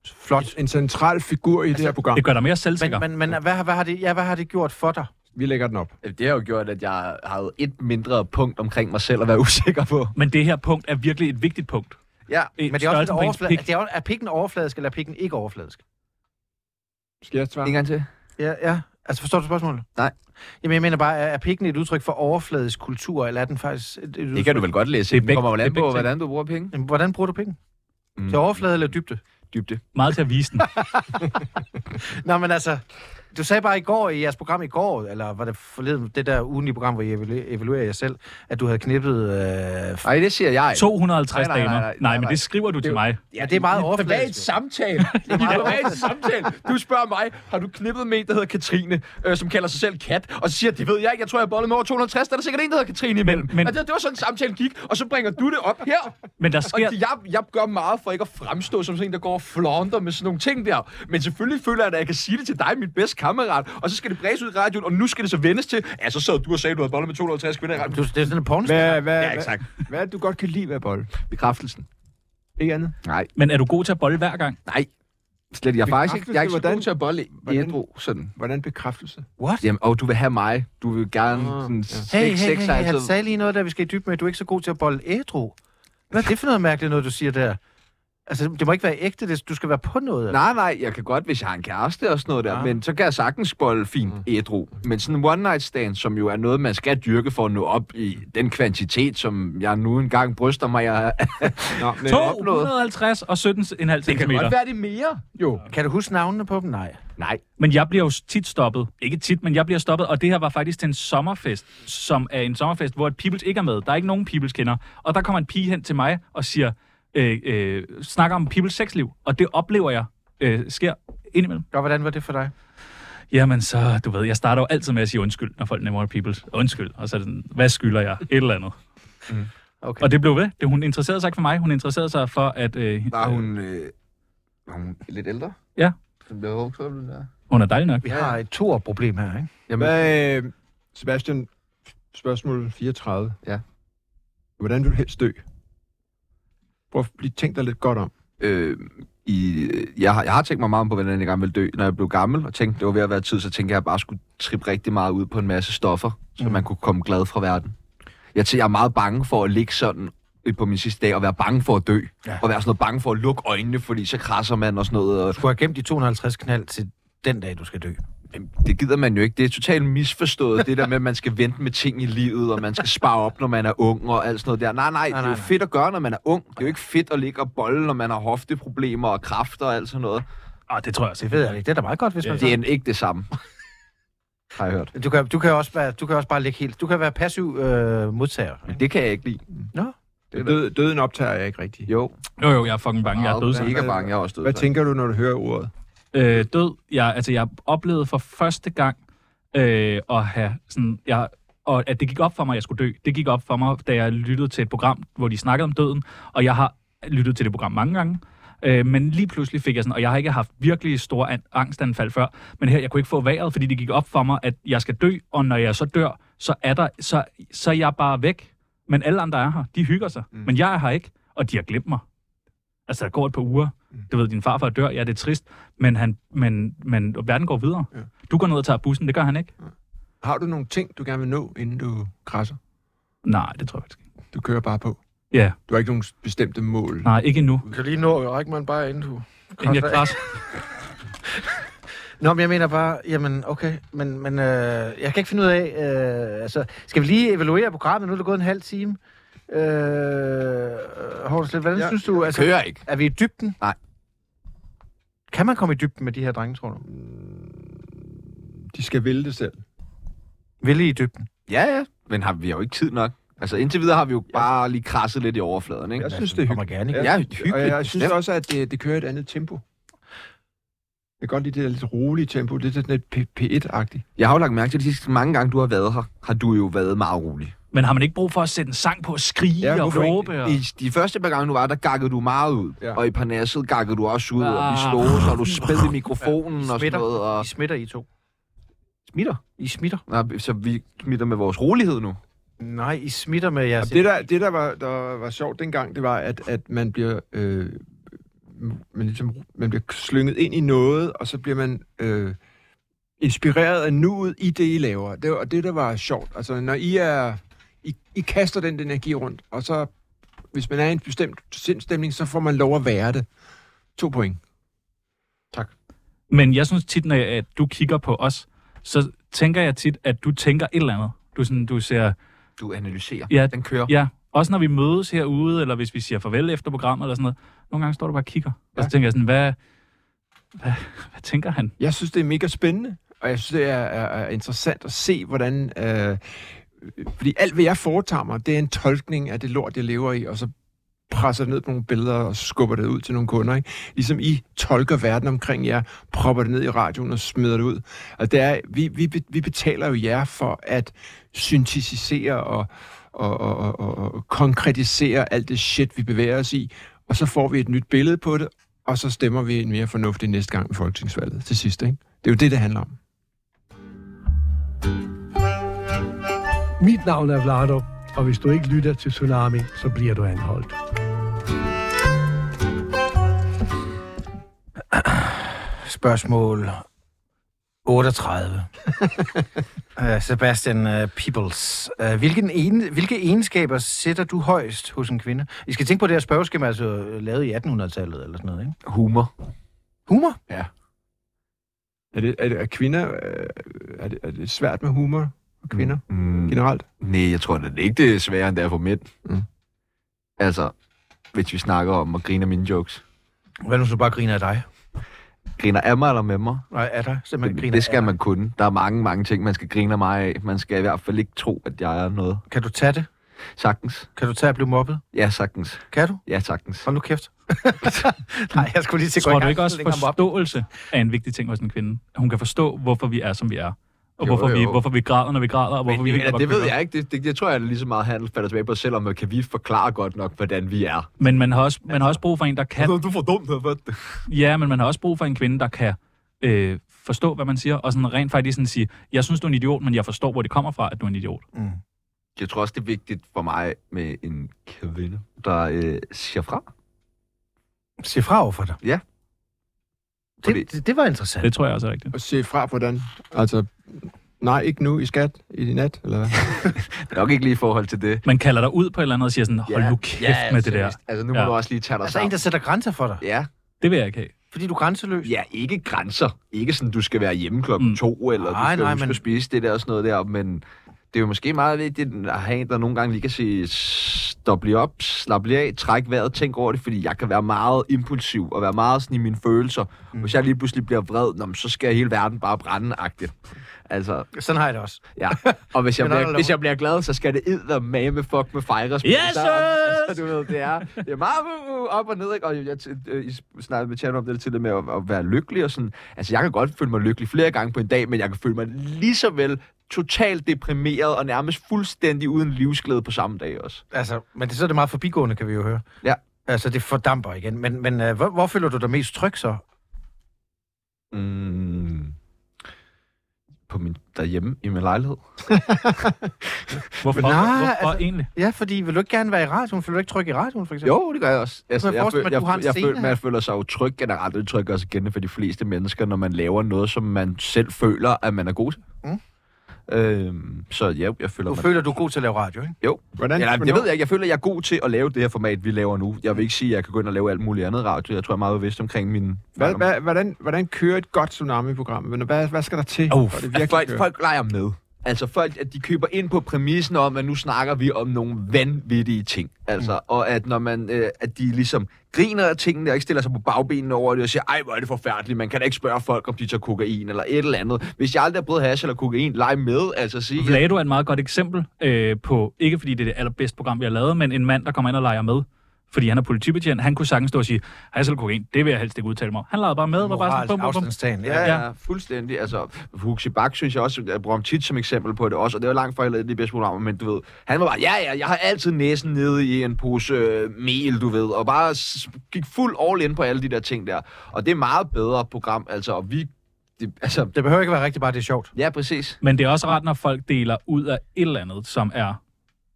flot. En central figur i det her program. Det gør dig mere selvsikker. Men, men, men hvad, har- hvad, har det, ja, hvad har det gjort for dig? Vi lægger den op. Det har jo gjort, at jeg har et mindre punkt omkring mig selv at være usikker på. Men det her punkt er virkelig et vigtigt punkt. Ja. Et Men det er også en overflade. pik. Det er, er pikken overfladisk, eller er pikken ikke overfladisk? Skal jeg svare? En gang til. Ja, ja. Altså, forstår du spørgsmålet? Nej. Jamen, jeg mener bare, er er pikken et udtryk for overfladisk kultur, eller er den faktisk et, et? Det kan du vel godt læse. Det er kommer det an er på, hvordan du bruger penge. Jamen, hvordan bruger du pikken? Mm. Til overflade eller dybde? Dybde. Meget til at vise den. Nå, men altså, du sagde bare i går, i jeres program i går, eller var det forleden, det der ugenlige program, hvor I evaluerer, jer selv, at du havde knippet... Øh, Nej, det siger jeg. 250 Nej, nej, nej, damer. nej, Nej, nej, men det skriver du til mig. ja, det er meget I en privat overfladisk. samtale. I en privat samtale. Du spørger mig, har du knippet med en, der hedder Katrine, øh, som kalder sig selv Kat, og så siger, det ved jeg ikke, jeg tror, jeg bollede med over 250, der er der sikkert en, der hedder Katrine imellem. Men- Men, og det, det var sådan, samtalen gik, og så bringer du det op her. Men der Og sker... jeg, jeg gør meget for ikke at fremstå som sådan en, der går og flaunter med sådan nogle ting der. Men selvfølgelig føler jeg, at jeg kan sige det til dig, mit bedste kammerat, og så skal det bræse ud i radioen, og nu skal det så vendes til, ja, så sad du og sagde, at du havde bollet med 250 kvinder i Du, radioen. det er sådan en porno. Hvad, hvad, Ja, hvad, exakt. hvad det, du godt kan lide ved at bolle? Bekræftelsen. Ikke andet? Nej, Men er du god til at bolle hver gang? nej. Slet, jeg er faktisk ikke, jeg er ikke så Hvordan- god til at bolle hvordan- ædru, sådan. Hvordan bekræftelse? What? Jamen, og du vil have mig. Du vil gerne Ah, sådan ja. Hey, hey, sex hey, hey, han sagde lige noget, der vi skal i dybden med. Du er ikke så god til at bolle ædru. Hvad er det for noget mærkeligt, noget du siger der? Altså, det må ikke være ægte, det, du skal være på noget. eller? Nej, nej, jeg kan godt, hvis jeg har en kæreste og sådan noget der, Ja. men så kan jeg sagtens bolle fint Mm. ædru. Men sådan en one night stand, som jo er noget, man skal dyrke for at nå op i den kvantitet, som jeg nu engang bryster mig, jeg Nå, men, 250 og 17,5 Det kan cm. godt være det mere. jo. Kan du huske navnene på dem? Nej. Nej. Men jeg bliver jo tit stoppet. Ikke tit, men jeg bliver stoppet. Og det her var faktisk til en sommerfest, som er en sommerfest, hvor et Peoples ikke er med. Der er ikke nogen Peoples kender. Og der kommer en pige hen til mig og siger, øh, øh, snakker om Peoples sexliv. Og det oplever jeg øh, sker indimellem. Og hvordan var det for dig? Jamen så, du ved, jeg starter jo altid med at sige undskyld, når folk nemmer Peoples. Undskyld. Og så er det sådan, hvad skylder jeg? Et eller andet. Okay. Og det blev ved. Det, hun interesserede sig ikke for mig. Hun interesserede sig for, at øh, Var hun, øh, var hun lidt ældre? Ja. Den blev den der. hun er dejlig nok. Vi har et toer-problem her, ikke? Jamen, Hvad, øh, Sebastian, spørgsmål 34. Ja. Hvordan vil du helst dø? Prøv at lige tænke dig lidt godt om. øh, i, jeg, har, jeg har tænkt mig meget om på, hvordan jeg gerne vil dø. Når jeg blev gammel og tænkte, det var ved at være tid, så tænkte jeg, at jeg bare skulle trippe rigtig meget ud på en masse stoffer, så Mm. man kunne komme glad fra verden. Jeg, jeg er meget bange for at ligge sådan øh, på min sidste dag og være bange for at dø. Ja. Og være sådan noget bange for at lukke øjnene, fordi så krasser man og sådan noget. Og Du har gemt de 250 knald til den dag, du skal dø. Det gider man jo ikke. Det er totalt misforstået, det der med, at man skal vente med ting i livet, og man skal spare op, når man er ung og alt sådan noget der. Nej, nej, det er nej, jo nej. fedt at gøre, når man er ung. Det er jo ikke fedt at ligge og bolle, når man har hofteproblemer og kræfter og alt sådan noget. Ah, det tror jeg også. Det ved jeg ikke. Det er da meget godt, hvis man... Det er ikke det samme. Har jeg hørt. Du kan, du kan også være, du kan også bare ligge helt... Du kan være passiv øh, modtager. Men det kan jeg ikke lide. Død, døden optager jeg ikke rigtigt. Jo, Jo, jo, jeg er fucking bange. Jeg er jeg dødsang. er mega bange. Jeg er også død. Hvad tænker du, når du hører ordet? Øh, død, jeg, altså jeg oplevede for første gang øh, at have sådan, jeg, og at det gik op for mig, at jeg skulle dø. Det gik op for mig, da jeg lyttede til et program, hvor de snakkede om døden, og jeg har lyttet til det program mange gange. Øh, men lige pludselig fik jeg sådan, og jeg har ikke haft virkelig store an- angstanfald før, men her, jeg kunne ikke få vejret, fordi det gik op for mig, at jeg skal dø, og når jeg så dør, så er, der, så, så er jeg bare væk. Men alle andre er her, de hygger sig, mm. men jeg er her ikke, og de har glemt mig. Altså, der går et par uger. Du ved, din farfar dør, ja, det er trist, men, han, men, men verden går videre. Ja. Ja. Du går ned og tager bussen, det gør han ikke. Har du nogle ting, du gerne vil nå, inden du krasser? Nej, det tror jeg faktisk ikke. Du kører bare på. Ja, Du har ikke nogen bestemte mål. nej, ikke endnu. Du kan lige nå mig bare inden du... Inden jeg krasser. Nå, men jeg mener bare, jamen okay, men, men øh, jeg kan ikke finde ud af, øh, altså, skal vi lige evaluere programmet? Nu er det gået en halv time. Øh, Horsleth, hvordan Ja. synes du, altså, Kører ikke. er vi i dybden? Nej. Kan man komme i dybden med de her drenge, tror du? De skal vælge det selv. Vil I dybden? Ja, ja. Men har, vi har jo ikke tid nok. Altså indtil videre har vi jo bare lige krasset lidt i overfladen, ikke? Jeg synes, det er Kommer hyggeligt. Ja, Og hyggeligt. jeg synes også, at det, det kører et andet tempo. Jeg kan godt lide det der lidt rolige tempo. Det er sådan lidt P- P1-agtigt. Jeg har jo lagt mærke til, at de sidste mange gange, du har været her, har du jo været meget rolig. Men har man ikke brug for at sætte en sang på og skrige Ja, ja, og råbe? Og... I de første par gange, du var der, gakkede du meget ud. Ja. Ja. Og i Parnasset gakkede du også ud, og vi Ah. slog og du spændte i mikrofonen og sådan noget. Og I smitter, I to. smitter. I smitter. Nå, så vi smitter med vores rolighed nu. Nej, I smitter med jeres... Og det, der, det, der, var, der var sjovt dengang, det var, at, at man bliver... Øh, man, ligesom, man bliver slynget ind i noget, og så bliver man øh, inspireret af nuet i det, I laver. Det var det, der var sjovt. Altså, når I er... I, I kaster den energi rundt, og så... Hvis man er i en bestemt sindstemning, så får man lov at være det. To point. Men jeg synes tit, når jeg, at du kigger på os, så tænker jeg tit, at du tænker et eller andet. Du, sådan, du ser, Du analyserer. Ja. Den kører. ja, også når vi mødes herude, eller hvis vi siger farvel efter programmet, eller sådan noget. Nogle gange står du bare og kigger. Ja. Og så tænker jeg sådan, hvad, hvad, hvad tænker han? Jeg synes, det er mega spændende, og jeg synes, det er, er, er interessant at se, hvordan... Øh, fordi alt, hvad jeg foretager mig, det er en tolkning af det lort, jeg lever i, og så presser det ned på nogle billeder og skubber det ud til nogle kunder. Ikke? Ligesom I tolker verden omkring jer, propper det ned i radioen og smider det ud. Og det er, vi, vi, vi betaler jo jer for at syntetisere og, og, og, og, og, konkretisere alt det shit, vi bevæger os i. Og så får vi et nyt billede på det, og så stemmer vi en mere fornuftig næste gang ved folketingsvalget til sidst. Ikke? Det er jo det, det handler om. Mit navn er Vlado, og hvis du ikke lytter til Tsunami, så bliver du anholdt. Spørgsmål 38. uh, Sebastian uh, Peoples. Uh, hvilken ene, hvilke egenskaber sætter du højst hos en kvinde? I skal tænke på det her spørgeskema, altså øh, lavet i 1800-tallet eller sådan noget, ikke? Humor. Humor? Er, det, er, det, er kvinder... øh, Er det, er det svært med humor for kvinder mm. Mm, generelt? nej, jeg tror da ikke, det er sværere, end det er for mænd. Mm. Altså, hvis vi snakker om at grine af mine jokes. Hvad nu så bare griner af dig? Griner af mig eller med mig? Nej, af dig? Simpelthen Det, griner det skal man kunne. Der er mange, mange ting, man skal grine af mig af. Man skal i hvert fald ikke tro, at jeg er noget. Kan du tage det? Sagtens. Kan du tage at blive mobbet? Ja, sagtens. Kan du? Ja, sagtens. Hold nu kæft. Nej, jeg skulle lige til at Tror du ikke også, forståelse er en vigtig ting hos en kvinde? At hun kan forstå, hvorfor vi er, som vi er. Og Jo, hvorfor, vi, jo. hvorfor vi græder, når vi græder, og hvorfor Men, vi men, hylder, det ved jeg ikke. Det, det, det tror jeg er lige så meget handel falder tilbage på os selv, om kan vi forklare godt nok, hvordan vi er. Men man har, også, man har også brug for en, der kan... du er for dumt, hvad? Ja, men man har også brug for en kvinde, der kan øh, forstå, hvad man siger, og sådan rent faktisk sådan sige, jeg synes, du er en idiot, men jeg forstår, hvor det kommer fra, at du er en idiot. Mm. Jeg tror også, det er vigtigt for mig med en kvinde, der øh, siger fra. Se fra over for dig. Ja. Det, det, det var interessant. Det tror jeg også er rigtigt. Og se fra, hvordan... Altså, Nej, ikke nu i skat i nat, eller hvad? Nok ikke lige i forhold til det. Man kalder dig ud på et eller andet og siger sådan, hold nu kæft med det der. Altså, nu må Ja. du også lige tage dig Altså en, sammen. der sætter grænser for dig, Ja, Det vil jeg ikke have. fordi du er grænseløs. ja, ikke grænser. Ikke sådan, du skal være hjemme klokken Mm. to, eller Nej, du skal nej, men- spise det der og sådan noget der, men det er jo måske meget vigtigt at have en, der nogle gange lige kan sige, stop lige op, slap lige af, træk vejret, tænk over det, fordi jeg kan være meget impulsiv og være meget sådan i mine følelser. Mm. Hvis jeg lige pludselig bliver vred, nå, så skal hele verden bare brænde -agtigt. Altså, Sådan har jeg det også. ja. Og hvis jeg, er bliver, hvis jeg bliver glad, så skal det eddermame fuck med fejres. Yes, sir! så du ved, det er, det er meget uh, uh, op og ned, ikke? Og jeg t- øh, I snakkede med Tjerno om det til det med at, at, være lykkelig og sådan. Altså, jeg kan godt føle mig lykkelig flere gange på en dag, men jeg kan føle mig lige så vel totalt deprimeret og nærmest fuldstændig uden livsglæde på samme dag også. Altså, men det, så er det meget forbigående, kan vi jo høre. Ja. Altså, det fordamper igen. Men, men uh, hvor, hvor føler du dig mest tryg så? Mm. På min, derhjemme i min lejlighed. Hvorfor, Nej, hvorfor altså- egentlig? Ja, fordi vil du ikke gerne være i radioen? Føler du ikke tryg i radioen, for eksempel? Jo, det gør jeg også. Altså, jeg jeg, føl, jeg, jeg, scene føl, her. man føler sig jo tryg generelt. Det trykker også igen for de fleste mennesker, når man laver noget, som man selv føler, at man er god til. Mm. Øhm, så ja, jeg føler Du mig... føler, du er god til at lave radio, ikke? Jo, Hvordan, Eller, det ved jeg ikke. Jeg føler, at jeg er god til at lave det her format, vi laver nu. Jeg vil ikke sige, at jeg kan gå ind og lave alt muligt andet radio. Jeg tror, jeg er meget bevidst omkring min... Hvad, hvad, hvordan, hvordan kører et godt tsunami-program? Hvad, hvad skal der til, Oh, for det folk, folk leger med. Altså folk, at de køber ind på præmissen om, at nu snakker vi om nogle vanvittige ting. Altså, mm. og at når man, øh, at de ligesom griner af tingene og ikke stiller sig på bagbenene over det og siger, ej, hvor er det forfærdeligt, man kan da ikke spørge folk, om de tager kokain eller et eller andet. Hvis jeg aldrig har prøvet hash eller kokain, leg med, altså sige, Vlado er et meget godt eksempel øh, på, ikke fordi det er det allerbedste program, vi har lavet, men en mand, der kommer ind og leger med. Fordi han er politibetjent. Han kunne sagtens stå og sige, har jeg selv kokain? Det vil jeg helst ikke udtale mig om. Han legede bare med. Var bare sådan, bum, bum, bum. Ja, Ja. ja, fuldstændig. Altså, Huxi Bak synes jeg også, jeg bruger ham tit som eksempel på det også, og det var langt fra de bedste programmer, men du ved, han var bare, ja, ja, jeg har altid næsen nede i en pose øh, mel, du ved, og bare gik fuld all in på alle de der ting der. Og det er meget bedre program, altså, og vi, det, altså, Det behøver ikke være rigtigt, bare det er sjovt. ja, præcis. Men det er også ret, når folk deler ud af et eller andet, som er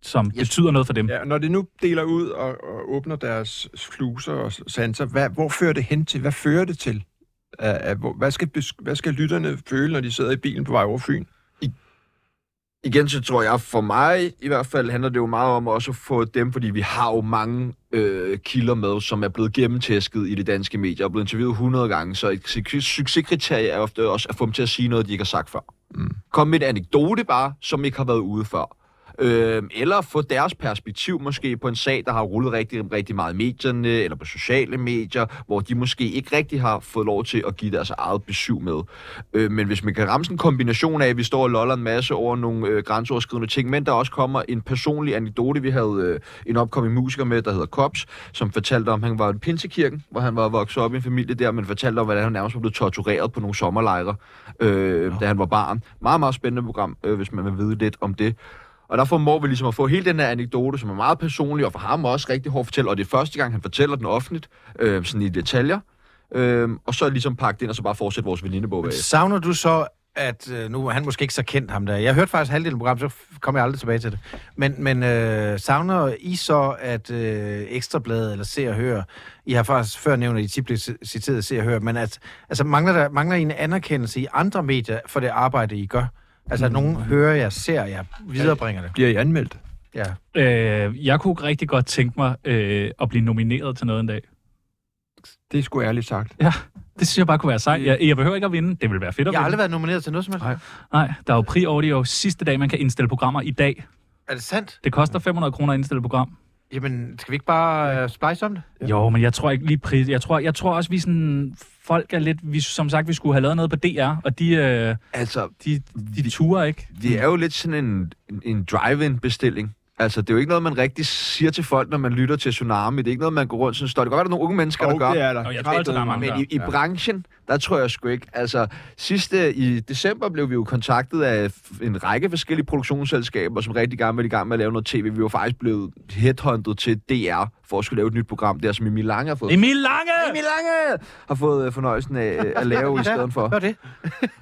som betyder noget for dem. Ja, når det nu deler ud og, og åbner deres sluser og sanser, hvad, hvor fører det hen til? Hvad fører det til? Hvad, skal, hvad skal lytterne føle, når de sidder i bilen på vej over Fyn? Igen, så tror jeg, for mig i hvert fald handler det jo meget om også at få dem, fordi vi har jo mange øh, kilder med, som er blevet gennemtæsket i det danske medier og blevet interviewet 100 gange, så et suc- succeskriterie er ofte også at få dem til at sige noget, de ikke har sagt før. Mm. Kom med et anekdote bare, som ikke har været ude før. Øh, eller få deres perspektiv måske på en sag, der har rullet rigtig, rigtig meget i medierne, eller på sociale medier, hvor de måske ikke rigtig har fået lov til at give deres eget besøg med. Øh, men hvis man kan ramme sådan en kombination af, at vi står og loller en masse over nogle øh, grænseoverskridende ting, men der også kommer en personlig anekdote. Vi havde øh, en opkommende musiker med, der hedder Kops, som fortalte om, at han var i Pinsekirken, hvor han var vokset op i en familie der, men fortalte om, hvordan han nærmest var blevet tortureret på nogle sommerlejre, øh, da han var barn. Meget, meget spændende program, øh, hvis man vil vide lidt om det. Og der formår vi ligesom at få hele den her anekdote, som er meget personlig, og for ham også rigtig hårdt fortælle, og det er første gang, han fortæller den offentligt, øh, sådan i detaljer. Øh, og så ligesom pakke det ind, og så bare fortsætte vores venindebog savner du så, at øh, nu er han måske ikke så kendt ham der. Jeg hørte faktisk halvdelen af programmet, så kommer jeg aldrig tilbage til det. Men, men øh, savner I så, at øh, Ekstrabladet eller Se og Hør, I har faktisk før nævnt, at I tit blev ci- citeret Se og Hør, men at, altså, mangler, der, mangler I en anerkendelse i andre medier for det arbejde, I gør? Altså, at nogen hører jer, ser jer, viderebringer det. Bliver I anmeldt? Ja. Øh, jeg kunne rigtig godt tænke mig øh, at blive nomineret til noget en dag. Det er sgu ærligt sagt. Det synes jeg bare kunne være sejt. Jeg, jeg behøver ikke at vinde. Det vil være fedt at Jeg har vinde. aldrig været nomineret til noget som helst. Nej. Nej, der er jo pri over det jo sidste dag, man kan indstille programmer i dag. Er det sandt? Det koster 500 kroner at indstille et program. Jamen, skal vi ikke bare øh, splice om det? Ja. Jo, men jeg tror ikke lige pris. Jeg tror, jeg tror også, vi sådan... Folk er lidt... Vi, som sagt, vi skulle have lavet noget på DR, og de, øh, Altså, de, de turer ikke. det er jo lidt sådan en, en, en drive-in-bestilling. Altså, det er jo ikke noget, man rigtig siger til folk, når man lytter til Tsunami. Det er ikke noget, man går rundt sådan står. Det kan godt være, der er nogle unge mennesker, der Jo, gør. det er der. Og jeg tror der er mange, Men i, i branchen, der tror jeg sgu ikke. Altså, sidste i december blev vi jo kontaktet af en række forskellige produktionsselskaber, som rigtig gerne vil i gang med at lave noget tv. Vi var faktisk blevet headhunted til DR for at skulle lave et nyt program, der som Emil Lange har fået. Emil Lange! Emil Lange har fået øh, fornøjelsen af øh, at lave i stedet for. Hvad er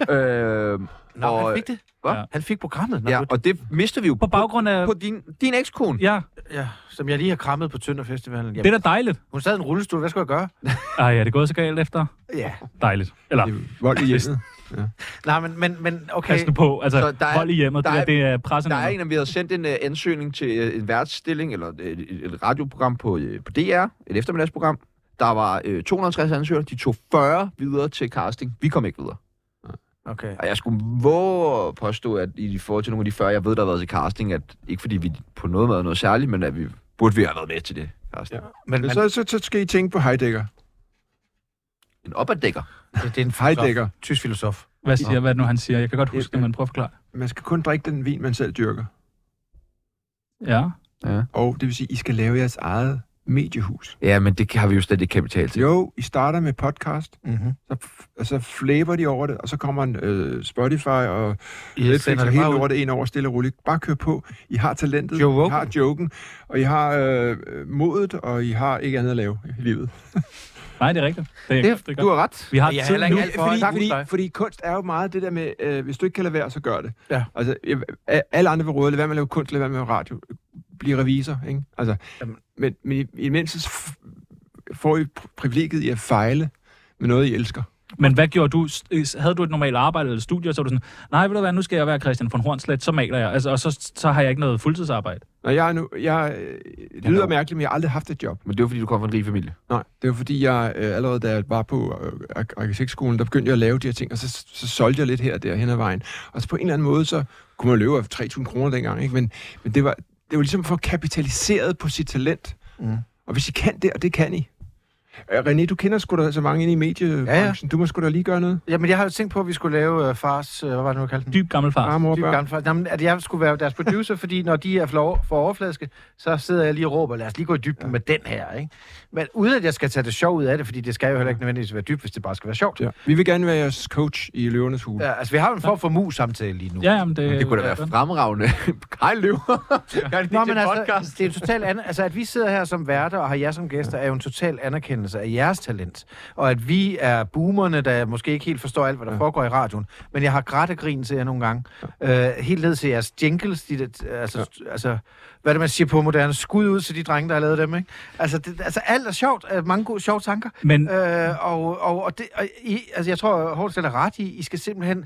det? Øh, Nå, Og- han fik det. Hvad? Ja. Han fik programmet. Nå, ja, ja. og det mister vi jo På baggrund af... på din, din ekskone. Ja, ja, som jeg lige har krammet på Tønder Festivalen. det er da dejligt. Hun sad i en rullestol. Hvad skulle jeg gøre? Ej, er det gået så galt efter? Ja. Dejligt. Eller, Det er Vold i hjemmet. Nej, men, men, men okay. Pas nu på. Altså, Så der er- hold i hjemmet. der Det, er- det er pressen. Der er en, vi havde sendt en uh, ansøgning til uh, en værtsstilling, eller et, et, et radioprogram på, uh, på DR, et eftermiddagsprogram. Der var uh, 250 ansøgere, de tog 40 videre til casting. Vi kom ikke videre. Okay. Og jeg skulle våge at påstå, at i forhold til nogle af de 40, jeg ved, der har været til casting, at ikke fordi vi på noget måde er noget særligt, men at vi burde vi have været med til det casting. Ja. Ja. Men, men Så, så, så skal I tænke på Heidegger. En opaddækker. det, det er en Heidegger. tysk filosof. Hvad siger, hvad er det nu, han siger? Jeg kan godt huske det, men prøv at forklare. Man skal kun drikke den vin, man selv dyrker. Ja. Og det vil sige, I skal lave jeres eget mediehus. Ja, men det har vi jo slet ikke kapital til. Jo, I starter med podcast, Mm-hmm. så, f- så flæber de over det, og så kommer en øh, Spotify og I Netflix sender og ud. lortet ind over stille og roligt. Bare kør på. I har talentet, Joe I Rogan. har joken, og I har øh, modet, og I har ikke andet at lave i livet. Nej, det er rigtigt. Det er, Det, det er du har ret. Vi har er tid nu. for fordi, fordi, fordi kunst er jo meget det der med, øh, hvis du ikke kan lade være, så gør det. Ja. Altså, jeg, alle andre vil råde, lad være med at lave kunst, lad være med at lave radio. Bliv revisor, ikke? Altså, Jamen. men, men i- imens får I pr- privilegiet i at fejle med noget, I elsker. Men hvad gjorde du? S- Havde du et normalt arbejde eller studie, og så var du sådan, nej, ved du hvad, nu skal jeg være Christian von Hornslet, så maler jeg. Altså, og så, så har jeg ikke noget fuldtidsarbejde. Når jeg er nu, jeg, øh, det lyder mærkeligt, men jeg har aldrig haft et job. Men det er jo, fordi du kommer fra en rig familie. Nej, det var fordi, jeg øh, allerede da jeg var på øh, ar- arkitektskolen, der begyndte jeg at lave de her ting, og så, så solgte jeg lidt her og der hen ad vejen. Og så på en eller anden måde, så kunne man leve af 3.000 kroner dengang, ikke? Men, men det, var, det var ligesom for kapitaliseret på sit talent. Mm. Og hvis I kan det, og det kan I. Øh, René, du kender sgu da så mange inde i mediebranchen. Ja, ja. Du må sgu da lige gøre noget. Jamen, jeg har jo tænkt på, at vi skulle lave uh, fars... Uh, hvad var det nu, kaldte den? Dyb gammel far. Far, mor, Dyb gammel far. Jamen, at jeg skulle være deres producer, fordi når de er for, for overfladiske, så sidder jeg lige og råber, lad os lige gå i dybden ja. med den her, ikke? Men uden at jeg skal tage det sjov ud af det, fordi det skal jo heller ikke nødvendigvis være dybt, hvis det bare skal være sjovt. Ja. Vi vil gerne være jeres coach i Løvernes Hule. Ja, altså, vi har jo en form for mus-samtale lige nu. Ja, jamen, det, Det kunne da være fremragende. Hej, Løv. Nå, men altså, det er en total an... altså, at vi sidder her som værter og har jer som gæster, er jo en total anerkendelse af jeres talent. Og at vi er boomerne, der måske ikke helt forstår alt, hvad der Ja. foregår i radioen. Men jeg har grædt grin til jer nogle gange. Øh, helt ned til jeres jingles, de, der, altså, altså, hvad er det, man siger på moderne, skud ud til de drenge, der har lavet dem, ikke? Altså, det, altså alt er sjovt, øh, mange gode, sjove tanker. Men Øh, og, og, og, det, og I, altså, jeg tror, Hårdt er ret i, I skal simpelthen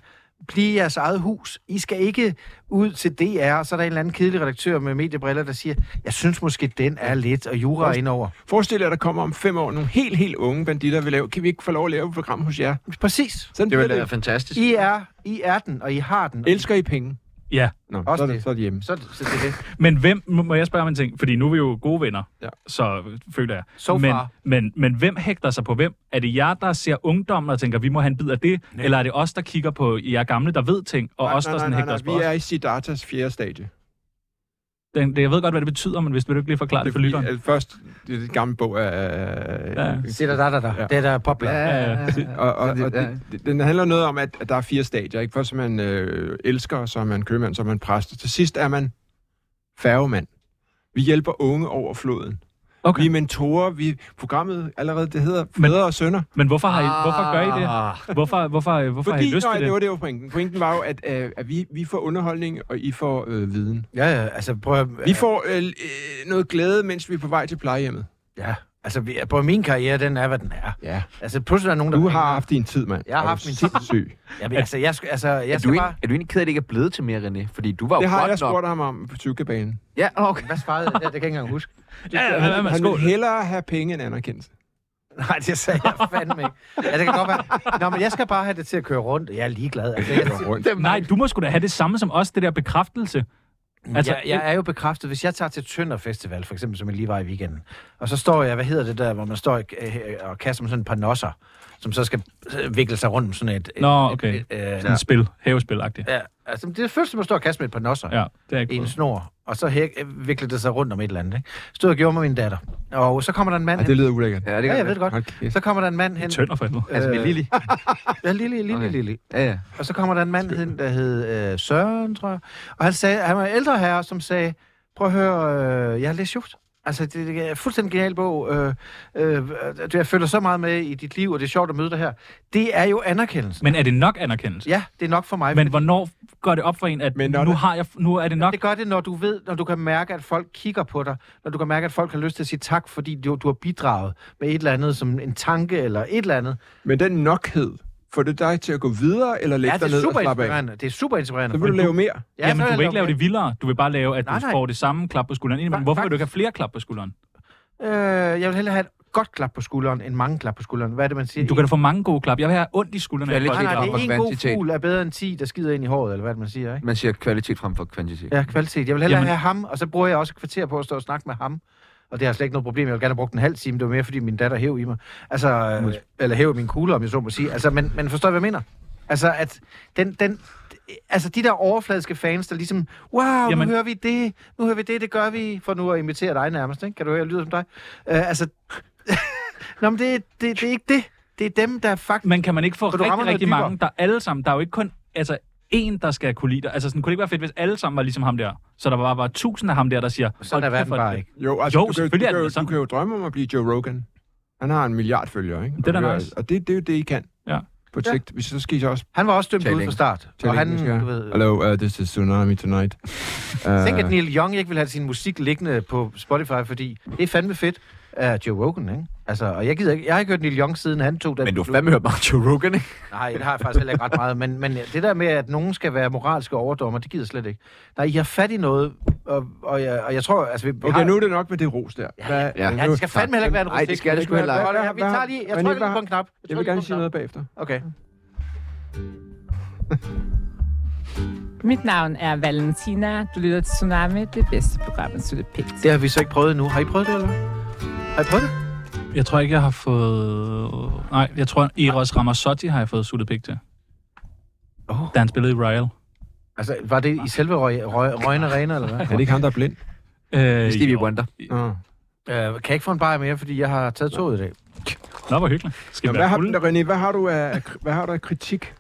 blive jeres eget hus. I skal ikke ud til DR, og så er der en eller anden kedelig redaktør med mediebriller, der siger, jeg synes måske, den er lidt, og jura er indover. Forestil jer, der kommer om fem år nogle helt, helt unge banditter, vil lave. Kan vi ikke få lov at lave et program hos jer? Præcis. Sådan Det ville være fantastisk. I er, I er den, og I har den. Elsker I penge? Ja, Nå, Også så, er det. det, så er det hjemme. Så, så det er det. men hvem, må jeg spørge om en ting? Fordi nu er vi jo gode venner, Ja. så føler jeg. So men, far. men, men hvem hægter sig på hvem? Er det jer, der ser ungdommen og tænker, vi må have en bid af det? Nej. Eller er det os, der kigger på jer gamle, der ved ting, og os, der sådan hægter os på Vi os? er i Siddharthas fjerde stadie. Den, det, jeg ved godt, hvad det betyder, men hvis vil du ikke lige forklare det, for fordi, lytteren? at først, det er det gamle bog af... Ja. Det er der, der, der, der. Ja. Det er der popler. Ja, ja. Og, og, og Ja. det, det, den handler noget om, at, at der er fire stadier. Ikke? Først er man øh, elsker, så er man købmand, så er man præst. Og til sidst er man færgemand. Vi hjælper unge over floden. Okay. Vi er mentorer. Vi, programmet allerede, det hedder Men- Fædre og Sønner. Men hvorfor, har I, hvorfor gør I det? Ah. Hvorfor, hvorfor, hvorfor har I Fordi, lyst nej, til det det? var det var pointen. Pointen var jo, at, øh, at vi, vi får underholdning, og I får øh, viden. Ja, ja, altså prøv at, Vi får øh, øh, noget glæde, mens vi er på vej til plejehjemmet. Ja, altså at min karriere, den er, hvad den er. Ja. Altså pludselig er der nogen, der... Du har haft din tid, mand. Jeg har haft min tid. sindssyg. Jamen, altså, jeg, skal, altså, jeg Er skal du, ikke, bare... er du egentlig ked af, at det ikke er blevet til mere, René? Fordi du var jo Det har godt jeg nok. spurgt ham om på cykelbanen. Ja, okay. Hvad svarede jeg? Det, det kan jeg ikke engang huske. Ja, ja, ja, Han skål. vil hellere have penge end anerkendelse. Nej, det sagde jeg fandme ikke. Ja, det kan godt være. Nå, men jeg skal bare have det til at køre rundt. Jeg er ligeglad. Altså, jeg, Rundt. Nej, du må sgu da have det samme som os, det der bekræftelse. Altså, jeg, jeg er jo bekræftet, hvis jeg tager til Tønder Festival, for eksempel, som jeg lige var i weekenden, og så står jeg, hvad hedder det der, hvor man står øh, og kaster med sådan et par nosser, som så skal øh, vikle sig rundt om sådan et... et Nå, okay. Et, et, øh, Sådan et spil, havespil-agtigt. ja, altså, det er først, som at stå og kaste med et par nosser. Ja, det er i en snor, og så hæk, vikler det sig rundt om et eller andet. Ikke? Stod og gjorde med min datter. Og så kommer der en mand Ja, hen. det lyder ulækkert. Ja, det Ja, jeg ved det godt. Kæft. Så kommer der en mand hen. Tønder for helvede. Altså med Øh, Lili. Ja, lille, lille, Okay. lille. Ja, ja. Og så kommer der en mand hen, der hed øh, Søren, tror jeg. Og han, sagde, han var en ældre herre, som sagde, prøv at høre, øh, jeg har læst Schuft. Altså, det, det er en fuldstændig genial bog. Øh, øh, jeg følger så meget med i dit liv, og det er sjovt at møde dig her. Det er jo anerkendelsen. Men er det nok anerkendelse? Ja, det er nok for mig. Men hvornår går det op for en, at Men nu, det- har jeg, nu er det nok? Det gør det, når du ved, når du kan mærke, at folk kigger på dig, når du kan mærke, at folk har lyst til at sige tak, fordi du, du har bidraget med et eller andet, som en tanke eller et eller andet. Men den nokhed, Får det dig til at gå videre, eller lægge Ja, dig det er ned og super slappe af? inspirerende. Det er super inspirerende. Så vil du lave mere. Ja, Jamen, du vil ikke lave det vildere. Du vil bare lave, at Nej, du nej. får det samme klap på skulderen. Men hvorfor vil du ikke have flere klap på skulderen? Øh, jeg vil hellere have et godt klap på skulderen, end mange klap på skulderen. Hvad er det, man siger? Du kan da få mange gode klap. Jeg vil have ondt i. Kvalitet at Nej, nej, det er en god fugl er bedre end 10, der skider ind i håret, eller hvad det, man siger, ikke? Man siger kvalitet frem for kvantitet. Ja, kvalitet. Jeg vil hellere Jamen- have ham, og så bruger jeg også et kvarter på at stå og snakke med ham. Og det har slet ikke noget problem. Jeg vil gerne have brugt en halv time. Det var mere, fordi min datter hæv i mig. Altså, øh, eller hæv min kugle, om jeg så må sige. Altså, men, men forstår I, hvad jeg mener? Altså, at den, den, altså de der overfladiske fans, der ligesom, wow, Jamen, nu hører vi det, nu hører vi det, det gør vi, for nu at imitere dig nærmest, ikke? Kan du høre, jeg lyder som dig? Uh, altså, Nå, men det, det, det er ikke det. Det er dem, der faktisk... Men kan man ikke få rigtig, rigtig mange, der alle sammen... Der er jo ikke kun altså, en, der skal kunne lide dig. Altså, sådan, kunne det ikke være fedt, hvis alle sammen var ligesom ham der? Så der var bare tusind af ham der, der siger... Sådan er "Hold kæft, verden hvor er bare det ikke. Jo, altså, Jo, du, kan, du, er kan, det jo- sådan. du kan jo drømme om at blive Joe Rogan. Han har en milliard følgere, ikke? Det er da Og nice. Og det, det er jo det, I kan. Ja. På et Ja. sigt. Hvis så skal I så også Han var også dømt ud fra start. tale og han, ja. du ved... Hello, uh, this is Tsunami tonight. Uh, Tænk, at Neil Young ikke vil have sin musik liggende på Spotify, fordi det er fandme fedt af Joe Rogan, ikke? Altså, og jeg gider ikke... Jeg har ikke hørt Neil Young, siden han tog den... Men du har fandme hørt meget Joe Rogan, ikke? Nej, det har jeg faktisk heller ikke ret meget. Men, men det der med, at nogen skal være moralske overdommer, det gider jeg slet ikke. Nej, I har fat i noget, og, og, jeg, og jeg tror... Altså, vi, vi Okay, har, nu er det nok med det ros der. Hvad, ja. Ja, det skal fandme heller ikke være en Nej, det skal det sgu heller ikke. Vi tager lige... Jeg Men trykker lige på en knap. Jeg vil trykker gerne lige sige noget bagefter. Okay. Mit navn er Valentina. Du lytter til Tsunami, det bedste program, at slutte pænt. Det har vi så ikke prøvet endnu. Har I prøvet det, eller? Har I prøvet det? Jeg tror ikke, jeg har fået... Nej, jeg tror, Eros Ramazzotti har jeg fået suttet pik til. Oh. Da han spillede i Royal. Altså, var det i selve røg, røg, Røgen Arena, eller hvad? Er det ikke ham, der er blind? Øh, Stevie. Wonder. Nå. Øh, kan jeg ikke få en bajer mere, fordi jeg har taget toget i dag? Nå, hvor hyggeligt. Skal Nå, vi hvad, har? René, hvad har du af, hvad har du af kritik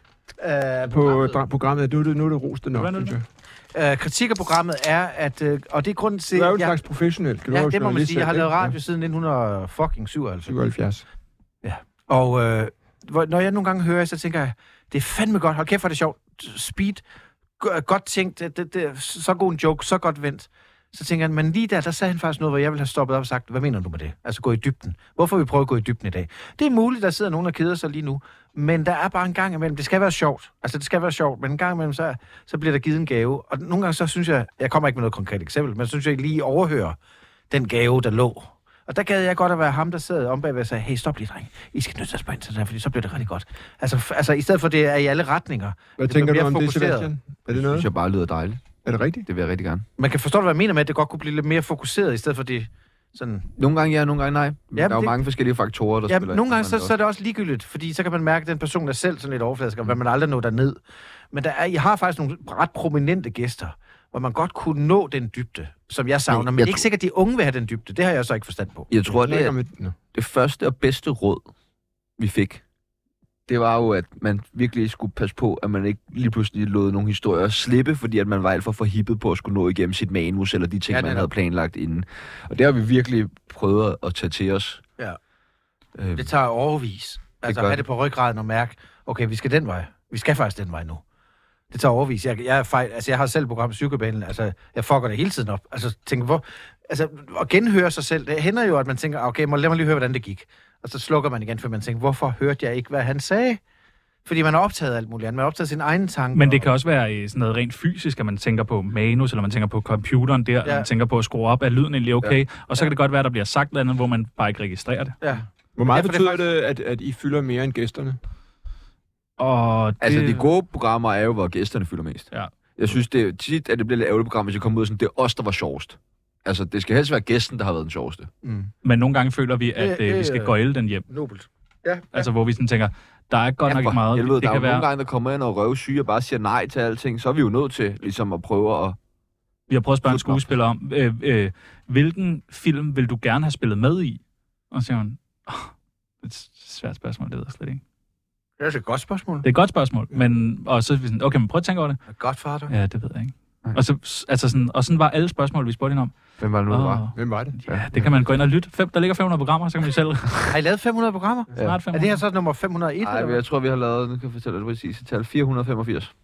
Øh, på dra- programmet? Nu det, nu er det rost nok, Hvad er det synes jeg. Øh, kritik af programmet er, at... Øh, og det er grunden til... Du er jo en jeg- slags professionel. Ja, det må man sige. Jeg har lavet radio siden 1977. Ja, 77. Og øh, når jeg nogle gange hører, så tænker jeg, det er fandme godt. Hold kæft, hvor er det sjovt. Speed. Go- Godt tænkt. Det, det, det, så god en joke. Så godt vendt. Så tænker jeg, men lige der, der sagde han faktisk noget, hvor jeg ville have stoppet op og sagt, hvad mener du med det? Altså gå i dybden. Hvorfor vi prøve at gå i dybden i dag? Det er muligt, der sidder nogen og keder sig lige nu, men der er bare en gang imellem, det skal være sjovt. Altså det skal være sjovt, men en gang imellem, så, så bliver der givet en gave. Og nogle gange så synes jeg, jeg kommer ikke med noget konkret eksempel, men så synes jeg lige overhører den gave, der lå. Og der gad jeg godt at være ham, der sad om bagved og sagde, hey, stop lige, dreng. I skal nødt til at spørge ind til det her, fordi så bliver det rigtig godt. Altså, altså i stedet for, det er i alle retninger. Hvad Det tænker du om mere det, fokuseret. Sebastian? Er det Det noget? synes jeg bare lyder dejligt. Er det rigtigt? Det vil jeg rigtig gerne. Man kan forstå, hvad jeg mener med, at det godt kunne blive lidt mere fokuseret, i stedet for det sådan... Nogle gange ja, nogle gange nej. Men Ja, der er jo det- mange forskellige faktorer, der Ja, spiller nogle gange så, så er det også ligegyldigt, fordi så kan man mærke, at den person er selv sådan lidt overfladisk, og hvad man aldrig når derned. Men der er, jeg har faktisk nogle ret prominente gæster, hvor man godt kunne nå den dybde, som jeg savner. Jo, Men jeg ikke sikkert, at de unge vil have den dybde. Det har jeg så ikke forstand på. Jeg tror, det er det første og bedste råd, vi fik. Det var jo, at man virkelig skulle passe på, at man ikke lige pludselig lod nogle historier slippe, fordi at man var alt for forhippet på at skulle nå igennem sit manus, eller de ting, Ja, man havde planlagt inden. Og det har vi virkelig prøvet at tage til os. Ja. Øh, Det tager overvis. Altså gør have det. det på ryggraden og mærke, okay, vi skal den vej. Vi skal faktisk den vej nu. Det tager overvis. Jeg, jeg, er fejl, altså, jeg har selv program Psykobanen. Altså, jeg fucker det hele tiden op. Altså, tænker, hvor, altså, at genhøre sig selv, det hænder jo, at man tænker, okay, må, lad mig lige høre, hvordan det gik. Og så slukker man igen, for man tænker, hvorfor hørte jeg ikke, hvad han sagde? Fordi man er optaget alt muligt andet. Man er optaget sine egne tanker. Men det kan også være øh, sådan noget rent fysisk, at man tænker på manus, eller man tænker på computeren der, ja. Ja. man tænker på at skrue op, er lyden egentlig okay? Ja. Og så kan det godt være, at der bliver sagt noget andet, hvor man bare ikke registrerer det. Ja. Hvor meget Ja, det er betyder det, at, at I fylder mere end gæsterne? Og det, Altså, de gode programmer er jo, hvor gæsterne fylder mest. Ja. Jeg synes, det er tit, at det bliver lidt ærgerligt program, hvis jeg kommer ud og sådan, det er os, der var sjovest. Altså, det skal helst være gæsten, der har været den sjoveste. Mm. Men nogle gange føler vi, at Det- øh, vi skal øh, gøjle den hjem. Nobelt. Ja, ja. Altså, hvor vi sådan tænker, der er godt nok for ikke meget. Helvede, det der er kan nogle være, gange, der kommer ind og røvsyge og bare siger nej til alting, så er vi jo nødt til ligesom at prøve at... vi har prøvet at spørge en skuespiller om, øh, øh, hvilken film vil du gerne have spillet med i? Og så siger hun, oh, det er et svært spørgsmål, det ved jeg slet ikke. Det er et godt spørgsmål. Det er et godt spørgsmål, men og så er vi sådan, okay, men prøv at tænke over det. Godt, fader. Ja, det ved jeg ikke. Nej. Og, så, altså sådan, og sådan var alle spørgsmål, vi spurgte hende om. Hvem var det nu, det var? Hvem var det? ja, det kan man gå ind og lytte. Fem, der ligger 500 programmer, så kan man selv Har I lavet 500 programmer? snart Er 500. det her så nummer 501? Nej, jeg tror, vi har lavet, nu kan jeg fortælle dig det præcise tal, 485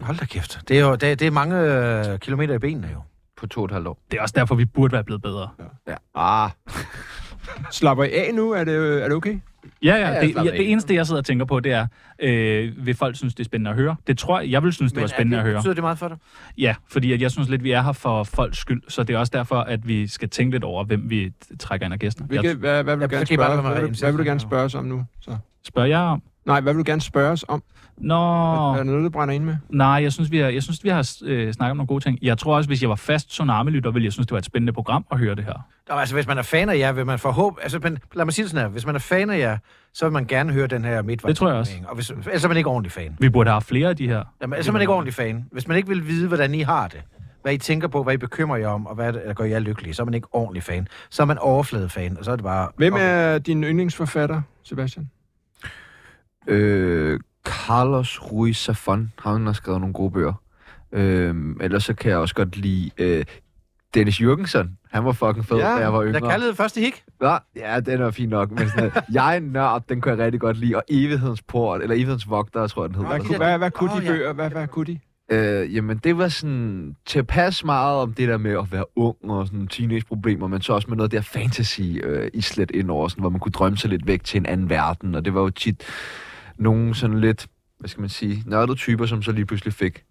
Hold da kæft. Det er jo det, det er mange øh, kilometer i benene jo. på to og et halvt år. Det er også derfor, vi burde være blevet bedre. Ja. Ah, Slapper I af nu? Er det, er det okay? Ja, ja. Det, ja, det eneste, jeg sidder og tænker på, det er, øh, vil folk synes, det er spændende at høre? Det tror jeg, jeg vil synes, det var spændende er at det, høre. Betyder det meget for dig? Ja, fordi at jeg synes lidt, vi er her for folks skyld, så det er også derfor, at vi skal tænke lidt over, hvem vi trækker ind af gæster. Hvilke, Jeg hvad, hvad, vil du gerne spørge, hvad, hvad vil du gerne spørge os om nu? Så. spørger jeg om. Nej, hvad vil du gerne spørge os om? Nå, Er der noget, du brænder ind med? nej, jeg synes, vi har, jeg synes, vi har øh, snakket om nogle gode ting. Jeg tror også, hvis jeg var fast tsunami-lytter, ville jeg synes, det var et spændende program at høre det her. Nå, altså, hvis man er fan af jer, vil man forhåb... Altså, men, lad mig sige det sådan her. Hvis man er fan af jer, så vil man gerne høre den her midtvej. Det tror jeg også. Og hvis, ellers er man ikke ordentlig fan. Vi burde have flere af de her. Jamen, ellers er man ikke ordentlig fan. Hvis man ikke vil vide, hvordan I har det, hvad I tænker på, hvad I bekymrer jer om, og hvad der gør jer lykkelige, så er man ikke ordentlig fan. Så er man overfladefan, og så er det bare... Hvem okay. er din yndlingsforfatter, Sebastian? Øh, Carlos Ruiz Zafón, han har skrevet nogle gode bøger. Øh, ellers så kan jeg også godt lide øh, Dennis Jürgensen. Han var fucking fed, Ja, da jeg var Der yngre. kaldede første hik. Nå, ja, den er fin nok. Men sådan, noget, jeg er nørd, den kunne jeg rigtig godt lide. Og Evighedens Port, eller Evighedens Vogter, tror jeg, den hedder. Hvad, der- hvad, hvad kunne de ja. bøger? Hvad, hvad kunne de? Øh, jamen, det var sådan til at passe meget om det der med at være ung og sådan teenageproblemer, men så også med noget der fantasy øh, islet ind over, sådan, hvor man kunne drømme sig lidt væk til en anden verden. Og det var jo tit nogle sådan lidt, hvad skal man sige, nørdede typer, som så lige pludselig fik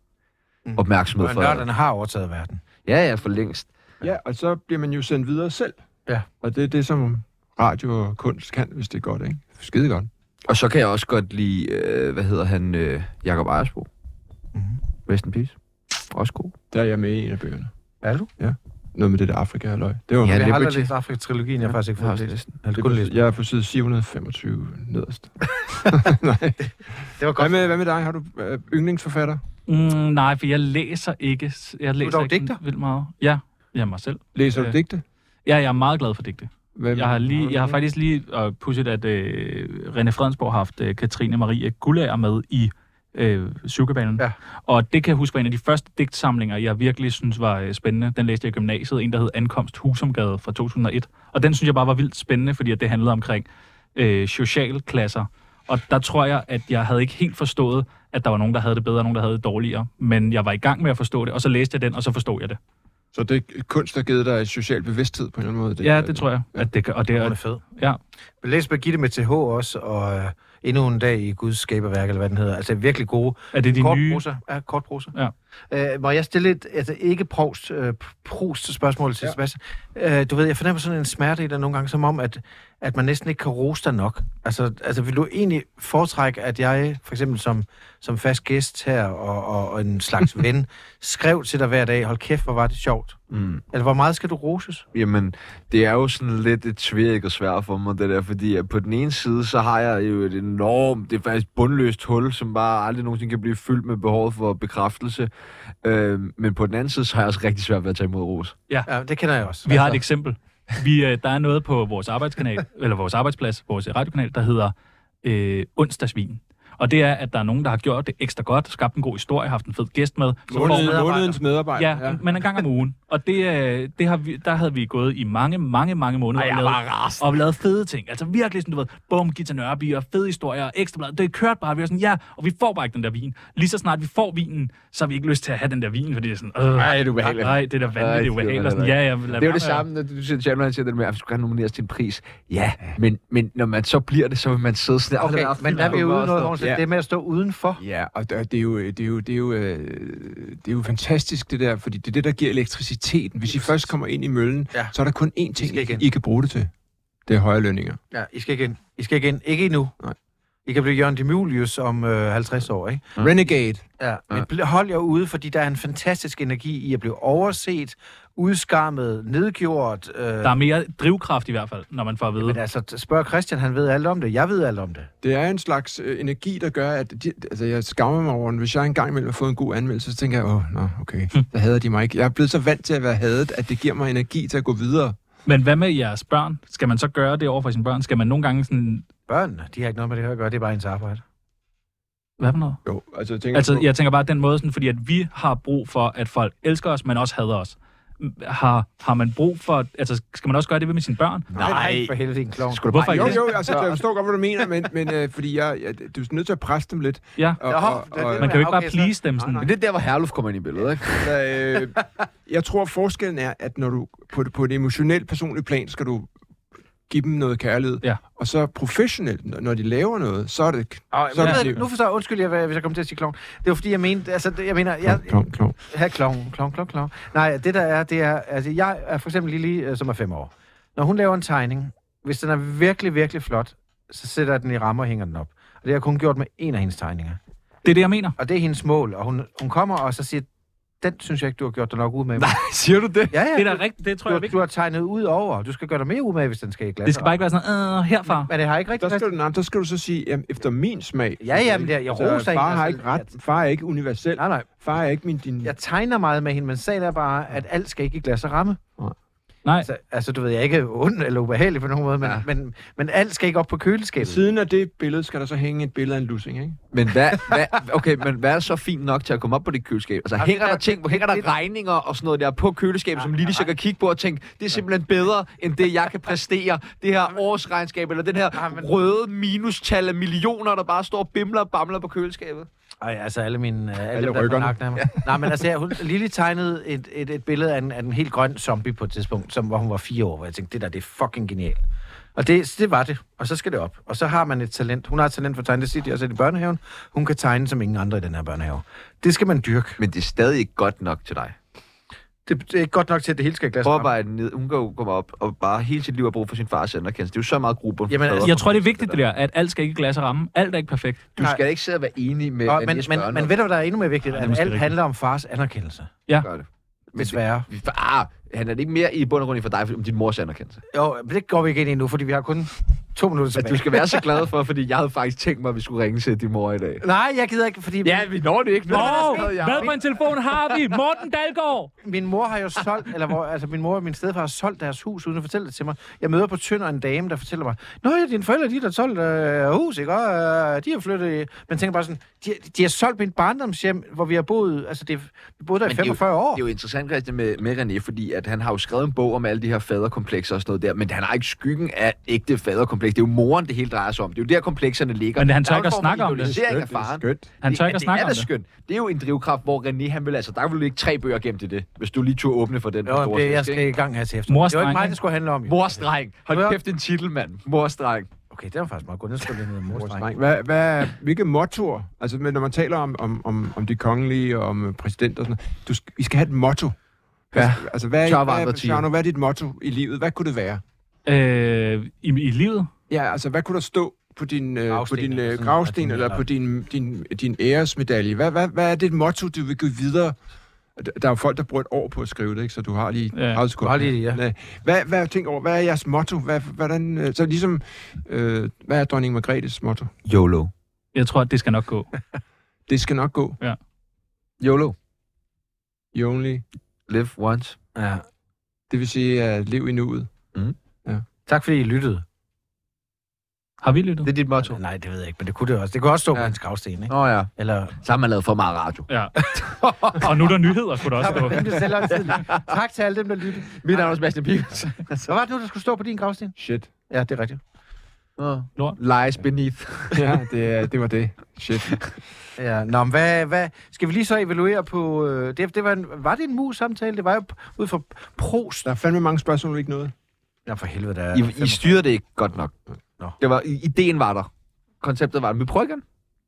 Mm. opmærksomhed Og for... nørderne har overtaget verden. Ja, ja, for længst. Ja, og så bliver man jo sendt videre selv. Ja. Og det er det, som radio og kunst kan, hvis det er godt, ikke? Skide godt. Og så kan jeg også godt lide, øh, hvad hedder han, øh, Jakob Ejersbo. Mhm. Rest in peace. Også god. Der er jeg med i en af bøgerne. Er du? Noget med det der afrika halløj. Det var Ja, Jeg har aldrig læst Afrika-trilogien, jeg har faktisk ikke Jeg har fået det. læst den. Jeg kun er læst jeg er på side 725 nederst. Nej. Det var Hvad godt. med, hvad med dig? Har du øh, yndlingsforfatter? Mm, nej, for jeg læser ikke. Jeg læser dog ikke digter? vildt meget. Ja, jeg mig selv. Læser du Øh, digte? Ja, jeg er meget glad for digte. Hvem, Jeg har, lige, du jeg har noget? faktisk lige uh, pusset, at øh, René Fredensborg har haft øh, Katrine Marie Gullager med i øh, Sugarbanen. Ja. Og det kan jeg huske var en af de første digtsamlinger, jeg virkelig synes var øh, spændende. Den læste jeg i gymnasiet, en der hed Ankomst Husumgade fra 2001. Og den synes jeg bare var vildt spændende, fordi at det handlede omkring øh, socialklasser. Og der tror jeg, at jeg havde ikke helt forstået, at der var nogen, der havde det bedre, og nogen, der havde det dårligere. Men jeg var i gang med at forstå det, og så læste jeg den, og så forstod jeg det. Så det er kunst, der har givet dig en social bevidsthed på en eller anden måde? Det, Ja, det tror jeg. At det, kan- og det Hun er, er fed. ja. Læste Birgitte med TH også, og øh, endnu en dag i Guds skaberværk, eller hvad den hedder. Altså virkelig gode. er det de kort nye... prosa. Ja, kort prosa. Ja. Øh, må jeg stille et, altså ikke prost, øh, prost spørgsmål til ja. Sebastian? Øh, du ved, jeg fornemmer sådan en smerte i dig nogle gange, som om, at, at man næsten ikke kan rose dig nok. Altså, altså vil du egentlig foretrække, at jeg, for eksempel som, som fast gæst her, og, og, og en slags ven, skrev til dig hver dag, hold kæft, hvor var det sjovt. Mm. Eller hvor meget skal du roses? Jamen, det er jo sådan lidt et tvækket svært for mig, det der, fordi at på den ene side, så har jeg jo et enormt, det er faktisk bundløst hul, som bare aldrig nogensinde kan blive fyldt med behovet for bekræftelse. Øh, men på den anden side, så har jeg også rigtig svært ved at tage imod ros. Ja, det kender jeg også. Vi har et eksempel. Vi, øh, der er noget på vores arbejdskanal, eller vores arbejdsplads, vores radiokanal, der hedder øh, onsdagsvin. Og det er, at der er nogen, der har gjort det ekstra godt, skabt en god historie, haft en fed gæst med. Så månedens medarbejder. Ja, ja, men en gang om ugen. Og det, øh, det har vi, der havde vi gået i mange, mange, mange måneder og, lavet, og lavet fede ting. Altså virkelig sådan, du ved, bum, Gita Nørby og fede historier, ekstra blad. Det kørte bare, vi var sådan, ja, og vi får bare ikke den der vin. Lige så snart vi får vinen, så har vi ikke lyst til at have den der vin, fordi det er sådan, øh, Ej, det er ubehageligt. Nej, det er da vanvittigt, det er Ej, ubehageligt. det Og sådan, ja, ja, lad Det er jo det samme, når du siger, han siger det med, at vi gerne nomineres til en pris. Ja, men, men når man så bliver det, så vil man sidde sådan Okay, men der er vi jo ude noget, Ja. ja. det med at stå udenfor. Ja, og det det er jo, det er jo, det er jo, øh, det er jo fantastisk det der, fordi det er det, der giver elektriciteten. Hvis I først kommer ind i møllen, Ja. så er der kun én ting, ikke ind. I kan bruge det til. Det er højere lønninger. Ja, I skal ikke ind. I skal ikke ind. Ikke endnu. Nej. I kan blive Jørgen Demulius om øh, 50 år, ikke? Mm. Renegade. Ja. Men hold jer ude, fordi der er en fantastisk energi i at blive overset, udskammet, nedgjort. Øh, Der er mere drivkraft i hvert fald, når man får at vide. men altså, spørg Christian, han ved alt om det. Jeg ved alt om det. Det er en slags øh, energi, der gør, at de, altså, jeg skammer mig over den. Hvis jeg engang imellem har fået en god anmeldelse, så tænker jeg, åh, nå, okay, der hader de mig ikke. Jeg er blevet så vant til at være hadet, at det giver mig energi til at gå videre. Men hvad med jeres børn? Skal man så gøre det over for sine børn? Skal man nogle gange sådan... Børnene, de har ikke noget med det her at gøre. Det er bare ens arbejde. Hvad for noget? Jo, altså jeg tænker Altså, på, jeg tænker bare den måde, sådan, fordi at vi har brug for, at folk elsker os, men også hader os. Har, har man brug for... Altså, skal man også gøre det ved med sine børn? Nej, for helvede, din klovn. Skulle du bare... ikke Jo, jo, altså, jeg forstår godt, hvad du mener, men, men øh, fordi jeg, jeg, du er nødt til at presse dem lidt. Ja. Og, og, og, Man kan jo ikke bare Okay, så- please dem sådan. Nej, Men det er der, hvor Herluf kommer ind i billedet, ikke? øh, jeg tror, forskellen er, at når du på, på et emotionelt, personligt plan skal du give dem noget kærlighed. Ja. Og så professionelt, når- de laver noget, så er det... Og, Så er det ved, nu forstår jeg, undskyld, jeg, hvis jeg kommer til at sige klovn. Det var fordi, jeg mente, altså, jeg mener, jeg, Klon, klon. her klovn, klovn, klovn, klovn. Nej, det der er, det er, altså, jeg er for eksempel Lili, øh, som er fem år. Når hun laver en tegning, hvis den er virkelig, virkelig flot, så sætter jeg den i rammer og hænger den op. Og det har jeg kun gjort med en af hendes tegninger. Det er det, jeg mener. Og det er hendes mål. Og hun, hun kommer og så siger, den synes jeg ikke, du har gjort dig nok ud med. Nej, siger du det? Ja, ja. Det er da rigtigt, det tror du, jeg har- vigtigt. du har tegnet ud over. Du skal gøre dig mere ud med, hvis den skal i glas. Det skal bare ikke være sådan, øh, herfra. Men det har ikke rigtig Der skal, du, nej, der skal du så sige, jamen, efter min smag. Ja, ja, men det er- jeg roser altså, ikke, Far har ikke ret. Far er ikke universel. Nej, nej. Far er ikke min... Din... Jeg tegner meget med hende, men sagen er bare, at alt skal ikke i glas og ramme. Nej, Altså, altså, du ved, jeg er ikke ond eller ubehagelig på nogen måde, men, Ja. ja. men, men alt skal ikke op på køleskabet. siden af det billede skal der så hænge et billede af en lussing, ikke? Men hvad, hvad, okay, men hvad er så fint nok til at komme op på det køleskab? Altså, Jamen, hænger der- der ting, hænger der regninger og sådan noget der på køleskabet, som Lili så kan kigge på og tænke, det er simpelthen bedre, end det, jeg kan præstere. Det her årsregnskab, eller den her Jamen. røde minustal af millioner, der bare står og bimler og bamler på køleskabet. Ej, altså alle mine... Uh, alle, Alle dem, der er ryggerne. mig. Nej, men altså, jeg- hun, Lili tegnede et, et, et billede af en, af en helt grøn zombie på et tidspunkt, som, hvor hun var fire år, hvor jeg tænkte, det der, det er fucking genialt. Og det, det var det, og så skal det op. Og så har man et talent. Hun har et talent for at tegne, det siger de også i børnehaven. Hun kan tegne som ingen andre i den her børnehave. Det skal man dyrke. Men det er stadig ikke godt nok til dig. Det, det er ikke godt nok til, at det hele skal glas. Prøv ned. Hun kan jo komme op og bare hele sit liv have brug for sin fars anerkendelse. Det er jo så meget gruppe. Jamen, altså, jeg tror, det er vigtigt det der, at alt skal ikke glas og ramme. Alt er ikke perfekt. Du skal ikke sidde og være enig med Og, hvad men, men, børn men ved du, hvad der er endnu mere vigtigt? Nej, det At alt rigtigt. handler om fars anerkendelse. gør det. Desværre. Vi- Ah, han er det ikke mere i bund og grund for dig, om din mors anerkendelse. Jo, men det går vi ikke ind i nu, fordi vi har kun to minutter At tilbage. du skal være så glad for, fordi jeg havde faktisk tænkt mig, at vi skulle ringe til din mor i dag. Nej, jeg gider ikke, fordi Ja, vi når det ikke. Oh, hvad for en telefon har vi? Morten Dalgaard! min mor har jo solgt, eller hvor, altså min mor og min stedfar har solgt deres hus, uden at fortælle det til mig. Jeg møder på Tønder en dame, der fortæller mig, Nå ja, dine forældre, de har solgt øh, hus, ikke? Og, øh, de har flyttet... i-" Men tænker bare sådan, de, de har solgt mit barndomshjem, hvor vi har boet, altså det, vi boede der i Men det er jo- 45 år. Det er jo interessant, Christian, med, med René, fordi at han har jo skrevet en bog om alle de her faderkomplekser og sådan noget der, men han har ikke skyggen af ægte faderkompleks. Det er jo moren, det hele drejer sig om. Det er jo der, komplekserne ligger. Men han tør ikke at snakke om det. Det er skønt. Han tør ikke at det snakke er om det. skønt. Det er jo en drivkraft, hvor René, han vil altså, der vil du ikke tre bøger gennem til det, hvis du lige turde åbne for den Jo, store det, jeg skal i gang her til efter. Mors det var ikke mig, det skulle handle om. jo. Morstreng. Hold kæft, en titel, mand. Morstreng. Okay, det var faktisk meget godt. Den skulle lidt ned mors dreng. Dreng. Hvad, hvad, hvilke mottoer, altså men når man taler om, om, om, om de kongelige og om præsidenter og sådan noget, du, I skal have et motto. Ja. Altså, hvad, hvad. Tjerno, hvad er dit motto i livet? Hvad kunne det være? Øh, i, I livet? Ja, altså, hvad kunne der stå på din, øh, på Gravsten din eller øh, gravsten eller på din, din, din æresmedalje? Hvad, hvad, hvad er det motto, du vil give videre? Der er jo folk, der bruger et år på at skrive det, ikke? så du har lige Ja. 30 sekunder. har lige, ja. Nej. Hvad, hvad, tænk over, hvad er jeres motto? Hvad, hvordan, øh, så ligesom, øh, hvad er dronning Margrethes motto? YOLO. Jeg tror, at det skal nok gå. Det skal nok gå. YOLO. You only. Live once. Ja. Det vil sige, at lev i nuet. Tak fordi I lyttede. Har vi lyttet? Det er dit motto. Nej, det ved jeg ikke, men det kunne det også. Det kunne også stå Ja. på hans gravsten, ikke? Nå ja. Eller... Så har man lavet for meget radio. Ja. Og nu er der nyheder, skulle der også stå. var rimelig selvhøjtidligt. Tak til alle dem, der lyttede. Mit navn er Sebastian Pibels. Hvad var det nu, der skulle stå på din gravsten? Shit. Ja, det er rigtigt. Lort. Lies beneath. ja, det, det var det. Shit. Ja, nå, men hvad, hvad, skal vi lige så evaluere på... Øh, det, det var, en, var det en mus-samtale? Det var jo ud fra Prost. Der er fandme mange spørgsmål, ikke noget. Ja, for helvede, der er... I, I styrede det ikke godt nok. Nå. Det var, i- ideen var der. Konceptet var der. Vi prøver igen.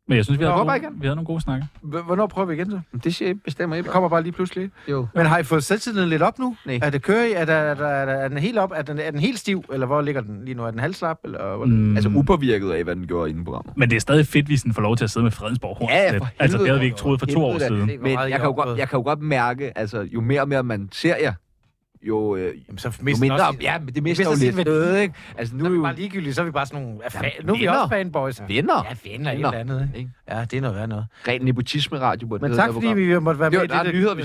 Men jeg synes, vi havde, bare gode, igen. vi havde nogle gode snakker. Hvornår prøver vi igen så? Det siger I, bestemmer I. Det kommer bare lige pludselig. Jo. Men har I fået selvtilliden lidt op nu? Nej. Er det kører I? Er, der, er, der, er, der, er den helt op? Er den, er den helt stiv? Eller hvor ligger den lige nu? Er den halvslap? Eller hvor? Mm. Altså upåvirket af, hvad den gjorde inden programmet. Men det er stadig fedt, hvis den får lov til at sidde med Fredensborg Horn. Ja, for Altså, det havde vi ikke troet for to år siden. Men jeg har kan, jo godt, jeg kan jo godt mærke, altså jo mere og mere man ser jer, jo, øh, Jamen, så jo mister mindre... også, ja, men det mister jo lidt noget, ikke? Altså nu Nu er vi jo bare ligegyldige, så er vi bare sådan nogle... Ja, Jamen, nu er vi også fanboys. venner. Ja, venner, et eller andet. ikke? Ja, det er noget værd noget. Ren nepotisme-radio. Men det tak, fordi vi måtte være Det med var- i der er det. nyheder, vi skal